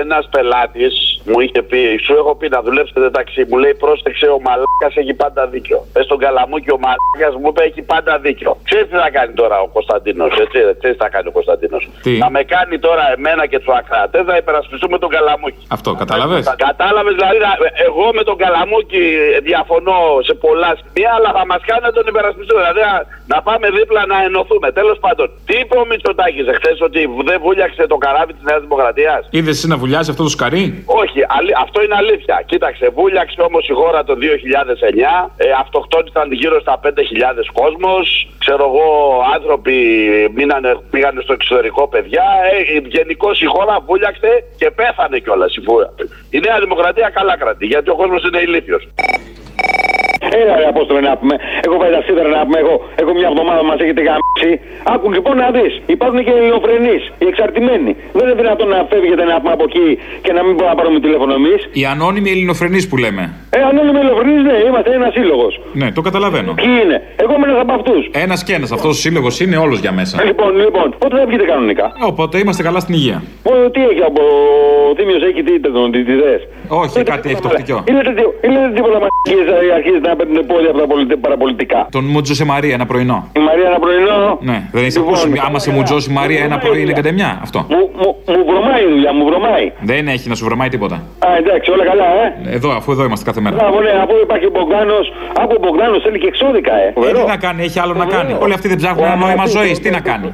Ένας πελάτης μου είχε πει, σου έχω πει να δουλέψετε ταξί. Μου λέει, πρόσεξε, ο μαλάκας έχει πάντα δίκιο. Πες στον καλαμούκι, ο μαλάκας μου είπε έχει πάντα δίκιο. Ξέρεις τι θα κάνει τώρα ο Κωνσταντίνος, έτσι, ξέρεις τι θα κάνει ο Κωνσταντίνος. Τι; Να με κάνει τώρα εμένα και τους ακράτε να υπερασπιστούμε τον καλαμούκι. Αυτό, κατάλαβες; Κατάλαβες δηλαδή, να- εγώ με τον Καλαμούκι διαφωνώ σε πολλά σημεία, αλλά θα μας κάνει να τον υπερασπιστούμε. Δηλαδή να, να πάμε δίπλα να ενωθούμε. Τέλος πάντων, τι είπε ο Μητσοτάκης εχθές, ότι δεν βούλιαξε το καράβι της Νέας Δημοκρατίας; Είδε εσύ να βουλιάζει αυτό το σκαρί; Όχι, αλη- αυτό είναι αλήθεια. Κοίταξε, βούλιαξε όμως η χώρα το 2009. Ε, αυτοκτόνησαν γύρω στα 5.000 κόσμος. Ξέρω εγώ, άνθρωποι μείνανε, πήγανε στο εξωτερικό παιδιά. Ε, Γενικώ η χώρα βούλιαξε και πέθανε κιόλας η φούρα. Η Νέα Δημοκρατία καλά κρατεί, γιατί ο κόσμος είναι ηλίθιος. Έλα ρε Απόστολε να πούμε. Έχω πάει τα σίδερα να πούμε. Εγώ, έχω μια εβδομάδα μα έχετε γαμίσει. Άκου λοιπόν να δει. Υπάρχουν και ελληνοφρενεί, οι εξαρτημένοι. Δεν είναι δυνατόν να φεύγετε να πούμε από εκεί και να μην μπορούμε να πάρουμε τηλέφωνο εμεί. Οι ανώνυμοι ελληνοφρενεί που λέμε. Ε, αν είναι ελληνοφρενεί, ναι, είμαστε ένα σύλλογο. Ναι, το καταλαβαίνω. Ποιοι είναι. Εγώ είμαι ένα από αυτού. Ένα και ένα. Αυτό ο σύλλογο είναι όλο για μέσα. Λοιπόν, λοιπόν, πότε θα βγείτε κανονικά. Οπότε είμαστε καλά στην υγεία. Ω, τι έχει από ο Θήμιο, έχει τι τον τι ιδέε. Όχι, κάτι έχει το φτυκιό. Είναι τίποτα μαγικές αρχίζει να παίρνουν πόδια από τα πολιτι- παραπολιτικά. Τον Μούτζωσε Μαρία ένα πρωινό. Η Μαρία ένα πρωινό. Ναι, δεν έχει Λοιπόν, ακούσει. Άμα σε μουτζώσει η Μαρία ένα πρωί είναι κατεμιά. Αυτό. Μου, μου, μου βρωμάει η δουλειά, μου βρωμάει. Δεν έχει να σου βρωμάει τίποτα. Α, εντάξει, όλα καλά, ε. Εδώ, αφού εδώ είμαστε κάθε μέρα. Μπράβο, ναι, αφού υπάρχει ο Μπογκάνος, από ο Μπογκάνος θέλει και εξώδικα, ε. Ε, τι να κάνει, έχει άλλο να κάνει. Όλοι αυτοί δεν ψάχνουν ένα νόημα ζωής. Τι να κάνει.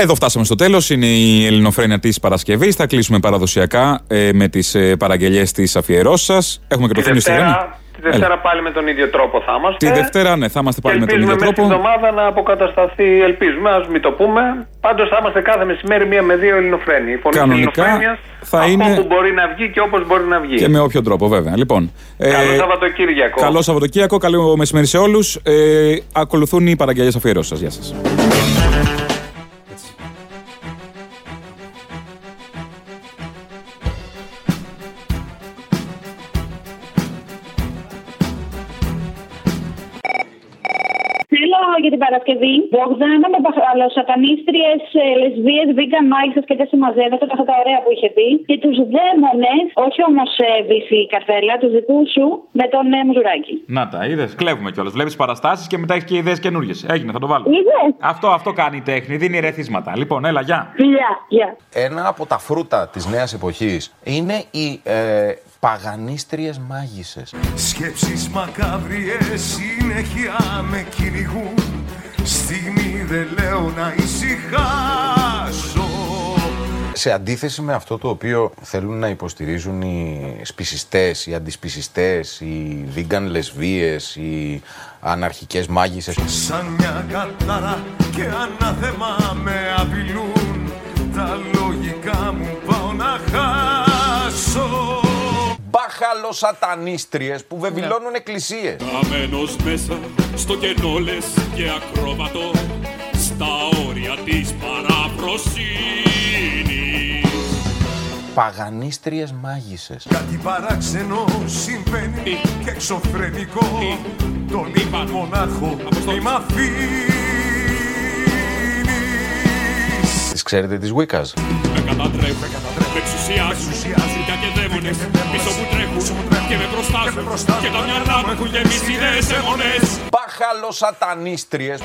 Εδώ φτάσαμε στο τέλος. Είναι η ελληνοφρένεια της Παρασκευής. Θα κλείσουμε παραδοσιακά ε, με τις ε, παραγγελίε της αφιερώσει σας. Έχουμε και το Τη Θήμιο στη γραμμή. Δευτέρα, τη Δευτέρα πάλι με τον ίδιο τρόπο θα είμαστε. Τη Δευτέρα, ναι, θα είμαστε Και πάλι με τον ελπίζουμε ίδιο μέσα στην τρόπο. εβδομάδα να αποκατασταθεί, ελπίζουμε, ας μην το πούμε. Πάντως θα είμαστε κάθε μεσημέρι μία με δύο ελληνοφρένοι. Η φωνή της Κανονικά ελληνοφρένειας, θα από είναι- όπου μπορεί να βγει και όπως μπορεί να βγει. Και με όποιο τρόπο, βέβαια. Λοιπόν, ε, Καλό Σαββατοκύριακο. Καλό Σαββατοκύριακο, καλό μεσημέρι σε όλους. Ε, ακολουθούν οι παραγγελίες αφιερώσει σας. Γεια σας. Παρασκευή Μπογδάνα με μπαχαλοσατανίστριε, λεσβείε, vegan μάγισσε και δεν συμμαζεύεται αυτά τα ωραία που είχε πει. Και τους δαίμονες, όχι όμως βυθή καρτέλα, τους δικούς σου με τον ε, Μουζουράκη. Να τα, είδες. Κλέβουμε κιόλας. Βλέπεις παραστάσεις και μετά έχεις και ιδέες καινούριε. Έγινε, θα το βάλω. Είδες; Αυτό, αυτό κάνει η τέχνη. Δίνει ρεθίσματα. Λοιπόν, έλα, γεια. Γεια, γεια. Ένα από τα φρούτα της νέας εποχής είναι οι ε, παγανίστριες μάγισσες. Σκέψεις μακάβριες συνέχεια με κυνηγούν Στιγμή δεν λέω να ησυχάσω Σε αντίθεση με αυτό το οποίο θέλουν να υποστηρίζουν οι σπισιστές, οι αντισπισιστές, οι vegan λεσβείες, οι αναρχικές μάγισσες. Σαν μια κατάρα και ανάθεμα με απειλούν Τα λογικά μου πάω να χάσω Μπαχαλοσατανίστριες που βεβηλώνουν εκκλησίες. Καμένος μέσα στο κενό λες και ακρόβατο στα όρια της παραφροσύνης. Παγανίστριες μάγισσες. Κάτι παράξενο συμβαίνει και εξωφρενικό Τον είπα μονάχο μη μ' αφήνεις Τις ξέρετε τις Wiccas; Με κατατρέπουν, με εξουσιάζουν Ζητιά και δαίμονες πίσω που τρέχουν και με προστάζουν Και τα μυαλά μου έχουν γεμίσει ιδέες αιμονές Μπαχαλοσατανίστριες.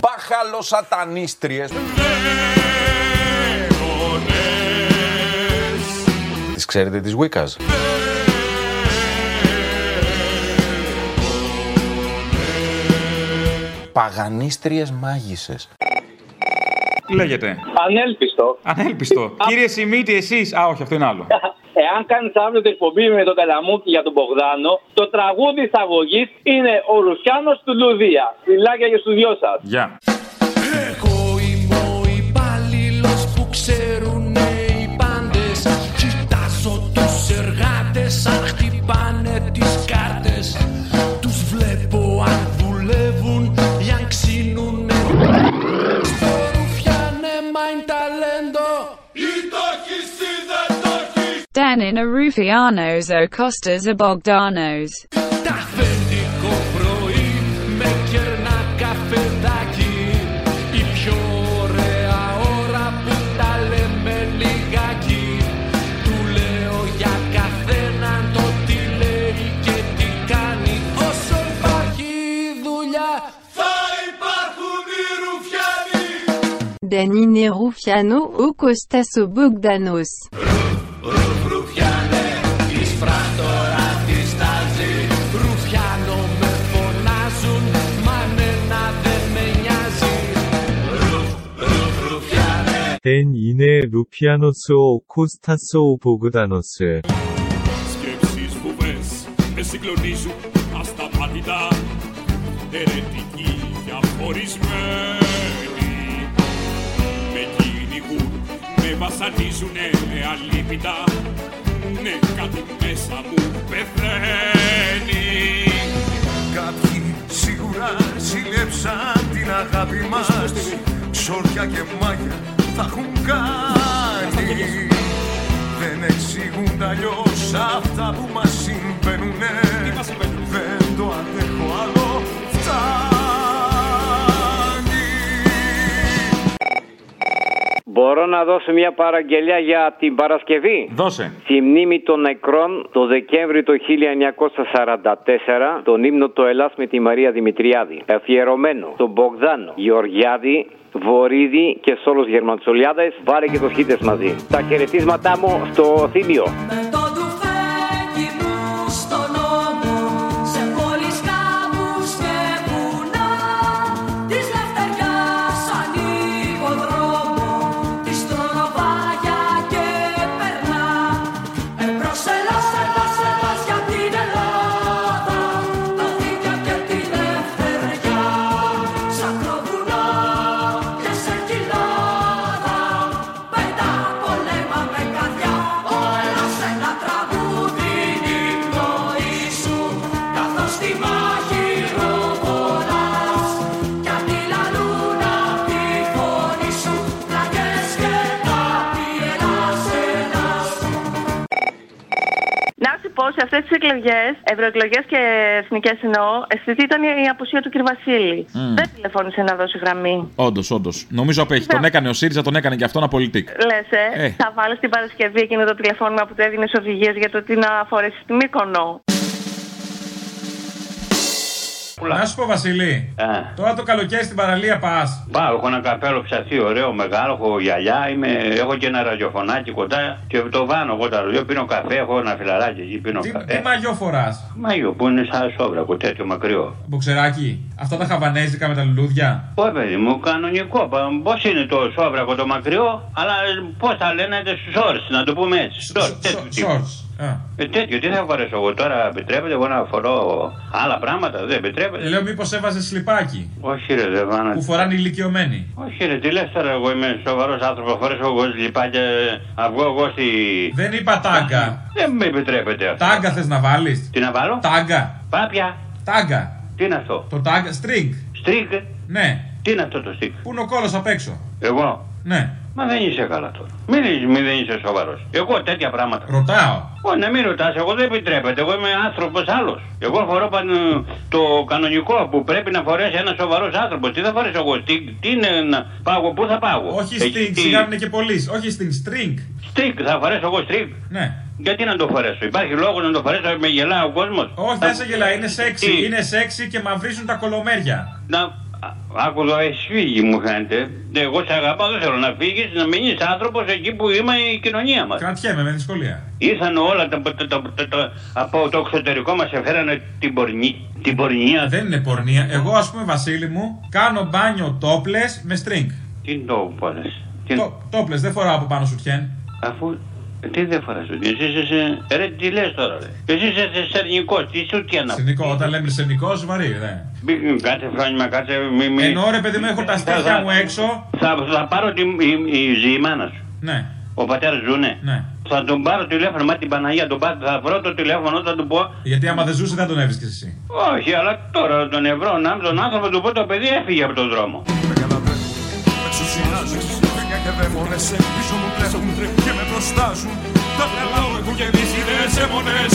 Μπαχαλοσατανίστριες. Δαίμονες ξέρετε τη Wicca. Παγανίστριες μάγισσες. Τι λέγεται; Ανέλπιστο. Ανέλπιστο. Κύριε Σιμίτη, εσεί. Α, όχι, αυτό είναι άλλο. Εάν κάνεις αύριο την εκπομπή με τον Καλαμούκι για τον Μπογδάνο, το τραγούδι εισαγωγή είναι ο Ρουσιάνος του Λουδία. Φιλάκια για στου δυο σας. Γεια. Εγώ έχεις Danina Rufianos o Costas a Bogdanos. Τα αφεντικό πρωί με κερνά καφεδάκι Η πιο ωραία ώρα που τα λέμε λιγάκι Του λέω για καθέναν το τι λέει και τι κάνει Όσο υπάρχει δουλειά θα υπάρχουν οι ρουφιάνοι Danine Rufiano o Costas o Bogdanos φράκτορα της ταζή. Ρουφιάνο με φωνάζουν, μα ναι, εμένα δεν με νοιάζει. Ρουφ, ρουφ, ρουφιάνε. Εν είναι ρουφιάνος ο Κώστας ο Μπογδάνος. Σκέψεις φοβές με συγκλονίζουν ασταμάτητα. Ερετική διαφορισμένη. Με κυνηγούν, με βασανίζουνε αλήπητα. Ναι, κάτι μέσα μου πεθαίνει. Κάποιοι σίγουρα ζηλέψαν την αγάπη μας. Ψόρια και μάγια θα έχουν κάνει. Δεν εξηγούν αλλιώς αυτά που μας συμβαίνουνε. Δεν το αντέχω Μπορώ να δώσω μια παραγγελία για την Παρασκευή; Δώσε. Στη μνήμη των νεκρών το Δεκέμβρη το 1944 τον ύμνο το Ελλάς με τη Μαρία Δημητριάδη. Αφιερωμένο τον Μπογδάνο Γεωργιάδη, Βορύδη και σε όλους τους Γερμαντσολιάδες βάλε και τους χίτες μαζί. Τα χαιρετίσματά μου στο Θήμιο. Αυτές τις εκλογές, ευρωεκλογές και εθνικές εννοώ, αισθητή ήταν η απουσία του κ. Βασίλη. Μμ. Δεν τηλεφώνησε να δώσει γραμμή. Όντως, όντως. Νομίζω απέχει. Τον έκανε ο ΣΥΡΙΖΑ, τον έκανε και αυτόν απολυτικ. Λες, ε, Ε. θα βάλεις την Παρασκευή εκείνο το τηλεφώνημα που του έδινες οδηγίες για το τι να φορέσεις στη Μύκονο. Να σου πω, Βασιλή. Ε. Τώρα το καλοκαίρι στην παραλία πας. Πάω, έχω ένα καπέλο ψαθί ωραίο, μεγάλο, έχω γυαλιά, είμαι, έχω και ένα ραδιοφωνάκι κοντά και το βάνω εγώ τα ραδιό, πίνω καφέ, έχω ένα φιλαράκι εκεί, πίνω Τι, καφέ. τι μαγιό φοράς; Μαγείο που είναι σαν σόβρακο, τέτοιο μακριό. Μποξεράκι. Αυτά τα χαβανέζικα με τα λουλούδια; Ω παιδί μου, κανονικό. Πώς είναι το σόβρακο το μακριό, αλλά πώς τα λένε στους όρου, να το πούμε έτσι. Shorts, τέτοιου τύπου. Shorts. Α. Ε, τέτοιο, τι θα φορέσω εγώ τώρα, επιτρέπεται εγώ να φορώ άλλα πράγματα, δεν επιτρέπεται. Λέω μήπως έβαζες σλιπάκι. Όχι ρε, δεν βάνα. Που φοράνε οι ηλικιωμένοι. Όχι ρε, τι λες τώρα, εγώ είμαι σοβαρός άνθρωπος, φορέσω εγώ λιπάκια, να βγω εγώ στη... Δεν είπα τάγκα. Δεν με επιτρέπεται αυτό. Τάγκα θες να βάλεις; Τι να βάλω; Τάγκα. Πάπια. Τάγκα. Τι είναι αυτό; Το τάγκα. String. String. Ναι. Τι είναι αυτό το stick? Πού είναι ο κόλος απ' έξω; Εγώ. Ναι. Μα δεν είσαι καλά τώρα. Μην, μην δεν είσαι σοβαρός. Εγώ τέτοια πράγματα. Ρωτάω. Ω, να μην ρωτάς, εγώ δεν επιτρέπεται. Εγώ είμαι άνθρωπος άλλος. Εγώ φορώ παν- το κανονικό που πρέπει να φορέσει ένας σοβαρός άνθρωπος. Τι θα φορέσω εγώ, τι, τι είναι να πάγω, πού θα πάγω; Όχι Εκεί, string, τι- σιγά είναι και πολλοί. Όχι string, string. String, θα φορέσω εγώ string. Ναι. Γιατί να το φορέσω, υπάρχει λόγος να το φορέσω, με γελάει ο κόσμος; Όχι, δεν σε γελάει, είναι σεξι. Είναι σεξι και μαυρίζουν τα κολομέρια. Να... Άκου εδώ, έχει φύγει μου φαίνεται. Εγώ σε αγαπάω, δεν θέλω να φύγεις, να μείνεις άνθρωπος εκεί που είμαι η κοινωνία μας. Κρατιέμαι με δυσκολία. Ήρθαν όλα τα, τα, τα, τα- τα- από το εξωτερικό μας έφεραν την, πορνή, την πορνεία. Δεν είναι πορνεία. Εγώ, ας πούμε, Βασίλη μου, κάνω μπάνιο τόπλε με string. Τι είναι το πόνε. Τόπλε, δεν φοράω από πάνω σου τιέν. Αφού. Τι δεν φορά σου Εσύ είσαι. σε- Ρε, τι λες τώρα, ρε. Εσύ είσαι σερνικό, τι σου τι αναπτύσσει. Σενικό, όταν λέμε σενικό, βαρύ, δε. Μην κάτσε φρόνημα, κάτσε. Μη, μη. Ενώ ρε παιδί μου, έχω τα στήθια μου έξω. Θα, θα πάρω τη, η, η, ζει η μάνα σου. Ναι. Ο πατέρας ζουνε. Ναι. Θα τον πάρω τηλέφωνο, μα την Παναγία τον πάρω, θα βρω το τηλέφωνο, θα του πω. Γιατί άμα δεν ζούσε, δεν τον έβρισκες εσύ. Όχι, αλλά τώρα τον ευρώ, να τον άνθρωπο του πω το παιδί έφυγε από τον δρόμο. Εξουσιάζεις, φύγα και δαίμονες Πίσω μου τρέχουν και με προστάζουν. Τα μυαλά μου έχουν γεμίσει ιδέες αίμονες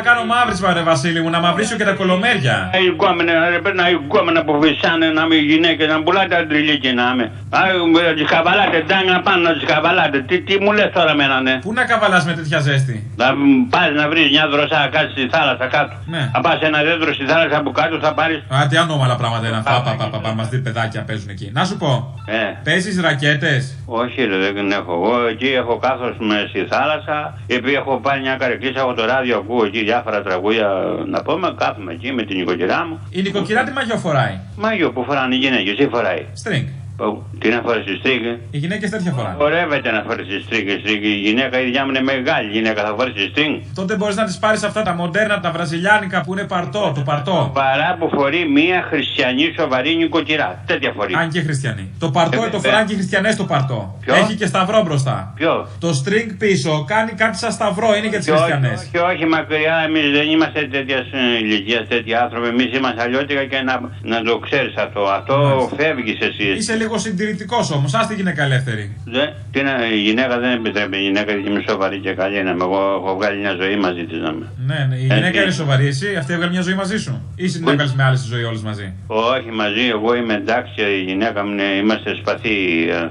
κάνω μαύρισμα, ρε Βασίλη μου, να μαυρίσω και τα κολομέρια. Οι κόμενα, ρε πρέπει να οι κόμενα που φυσάνε να μην γυναίκες, να πουλάτε αντριλίκι να είμαι. Άι, να τις καβαλάτε, τάγκα πάνω να τις καβαλάτε. Τι, τι μου λες τώρα μένα, ναι; Πού να καβαλάς με τέτοια ζέστη; Να πας να βρεις μια δροσά κάτω στη θάλασσα κάτω. Ναι. Να πας ένα δέντρο στη θάλασσα από κάτω θα πάρεις... Α, τι ανώμαλα πράγματα είναι αυτά. Πα, πα, πα, πα, μας δει παιδάκια παίζουν εκεί. Να σου πω, Ε. παίζεις ρακέτες; Όχι, ρε, δεν έχω. Εγώ εκεί έχω κάθος με στη θάλασσα. Επειδή έχω πάρει μια καρεκλίσα από το ράδιο, ακούω εκεί διάφορα τραγούδια να πούμε. Κάθομαι εκεί με την νοικοκυρά μου. Η νοικοκυρά τι μαγιό φοράει. Μάγιο που φοράνε οι γυναίκες, τι φοράει. String. Πω, Τι να φορέσει στρίγκ. Οι γυναίκες τέτοια φοράνε. Χορεύεται να φορέσει στρίγκ. στρίγκ. Η γυναίκα η ίδια μου είναι μεγάλη γυναίκα, θα φορέσει στρίγκ. Τότε μπορείς να τι πάρεις αυτά τα μοντέρνα, τα βραζιλιάνικα που είναι παρτό, το παρτό. Παρά που φορεί μία χριστιανή σοβαρή νοικοκυρά. Τέτοια φορεί. Αν και χριστιανοί. Το παρτό Ε, το ε, φοράνε και οι χριστιανές το παρτό. Ποιο; Έχει και σταυρό μπροστά. Ποιο; Το string πίσω κάνει κάτι σαν σταυρό, είναι για τις Και όχι, χριστιανές. όχι, όχι μακριά, εμείς δεν είμαστε τέτοιας ηλικίας, τέτοιοι άνθρωποι. Εμείς είμαστε αλλιώτικα και να, να το ξέρεις αυτό. Αυτό φεύγεις εσύ. Είσαι λίγο συντηρητικός όμως, α τη γυναίκα ελεύθερη. Δε, τι να, η γυναίκα δεν επιτρέπει. Η γυναίκα είναι σοβαρή και καλή να είμαι. Εγώ έχω βγάλει μια ζωή μαζί της να είμαι. Ναι, ναι, η Ε, γυναίκα τι; είναι σοβαρή. Εσύ αυτή έβγαλε μια ζωή μαζί σου; Ή συνέβαλες με άλλες στη ζωή όλες μαζί; Όχι μαζί, εγώ είμαι εντάξει, η γυναίκα μου είναι, είμαστε σπαθοί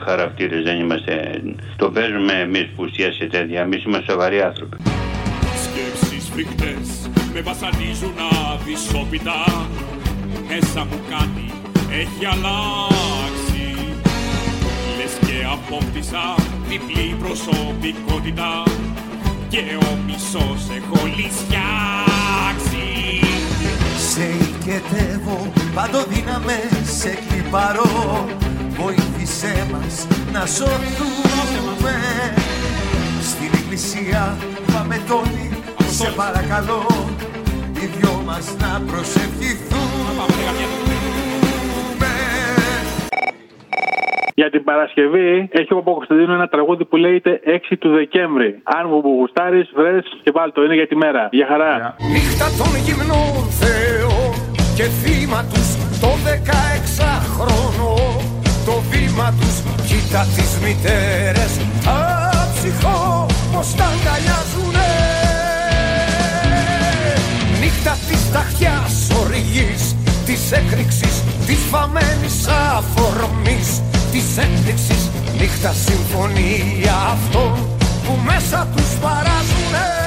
χαρακτήρες, δεν είμαστε. Το παίζουμε εμείς που ουσίασε τέτοια. Εμείς είμαστε σοβαροί άνθρωποι. Σκέψεις φρικτές με βασανίζουν αδυσόπιτα Μέσα μου κάτι έχει αλλάξει Λες και απόκτησα διπλή προσωπικότητα Και ο μισός έχω λυσιάξει Σε οικετεύω, παντοδύναμε, σε κλιπαρώ Βοήθησέ μας να σωθούμε. Στην εκκλησία πάμε τόνοι, σε παρακαλώ Οι δυο μας να προσευχηθούμε Για την Παρασκευή έχει ο Παπακοσταντίνου ένα τραγούδι που λέγεται 6 του Δεκέμβρη. Αν μου γουστάρεις, βρες και βάλ το, είναι για τη μέρα. Για χαρά. Νύχτα των γυμνών θεών και θύμα τους το 16χρονο το βήμα τους κοίτα τις μητέρες αψυχώ πως τα αγκαλιάζουνε Νύχτα της ταχιάς οργής της έκρηξης της βαμμένης αφορμής της έκρηξης νύχτα συμφωνία αυτών που μέσα τους παράζουνε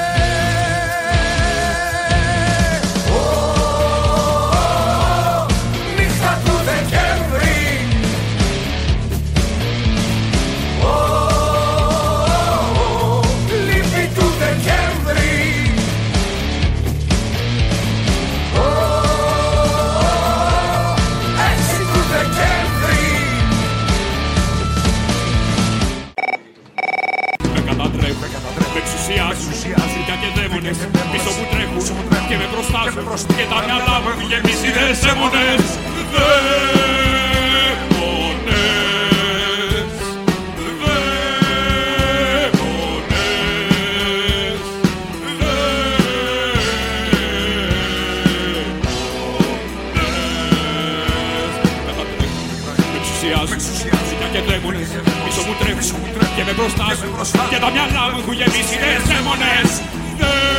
Και με προστάζουν και τα μυαλά μου έχουν γεμίσει ιδέες αίμονες Δαίμονες Με εξουσιάζουν φρικά και δαίμονες πίσω μου τρέχουν και με προστάζουν και τα μυαλά μου έχουν γεμίσει ιδέες αίμονες Δαίμονες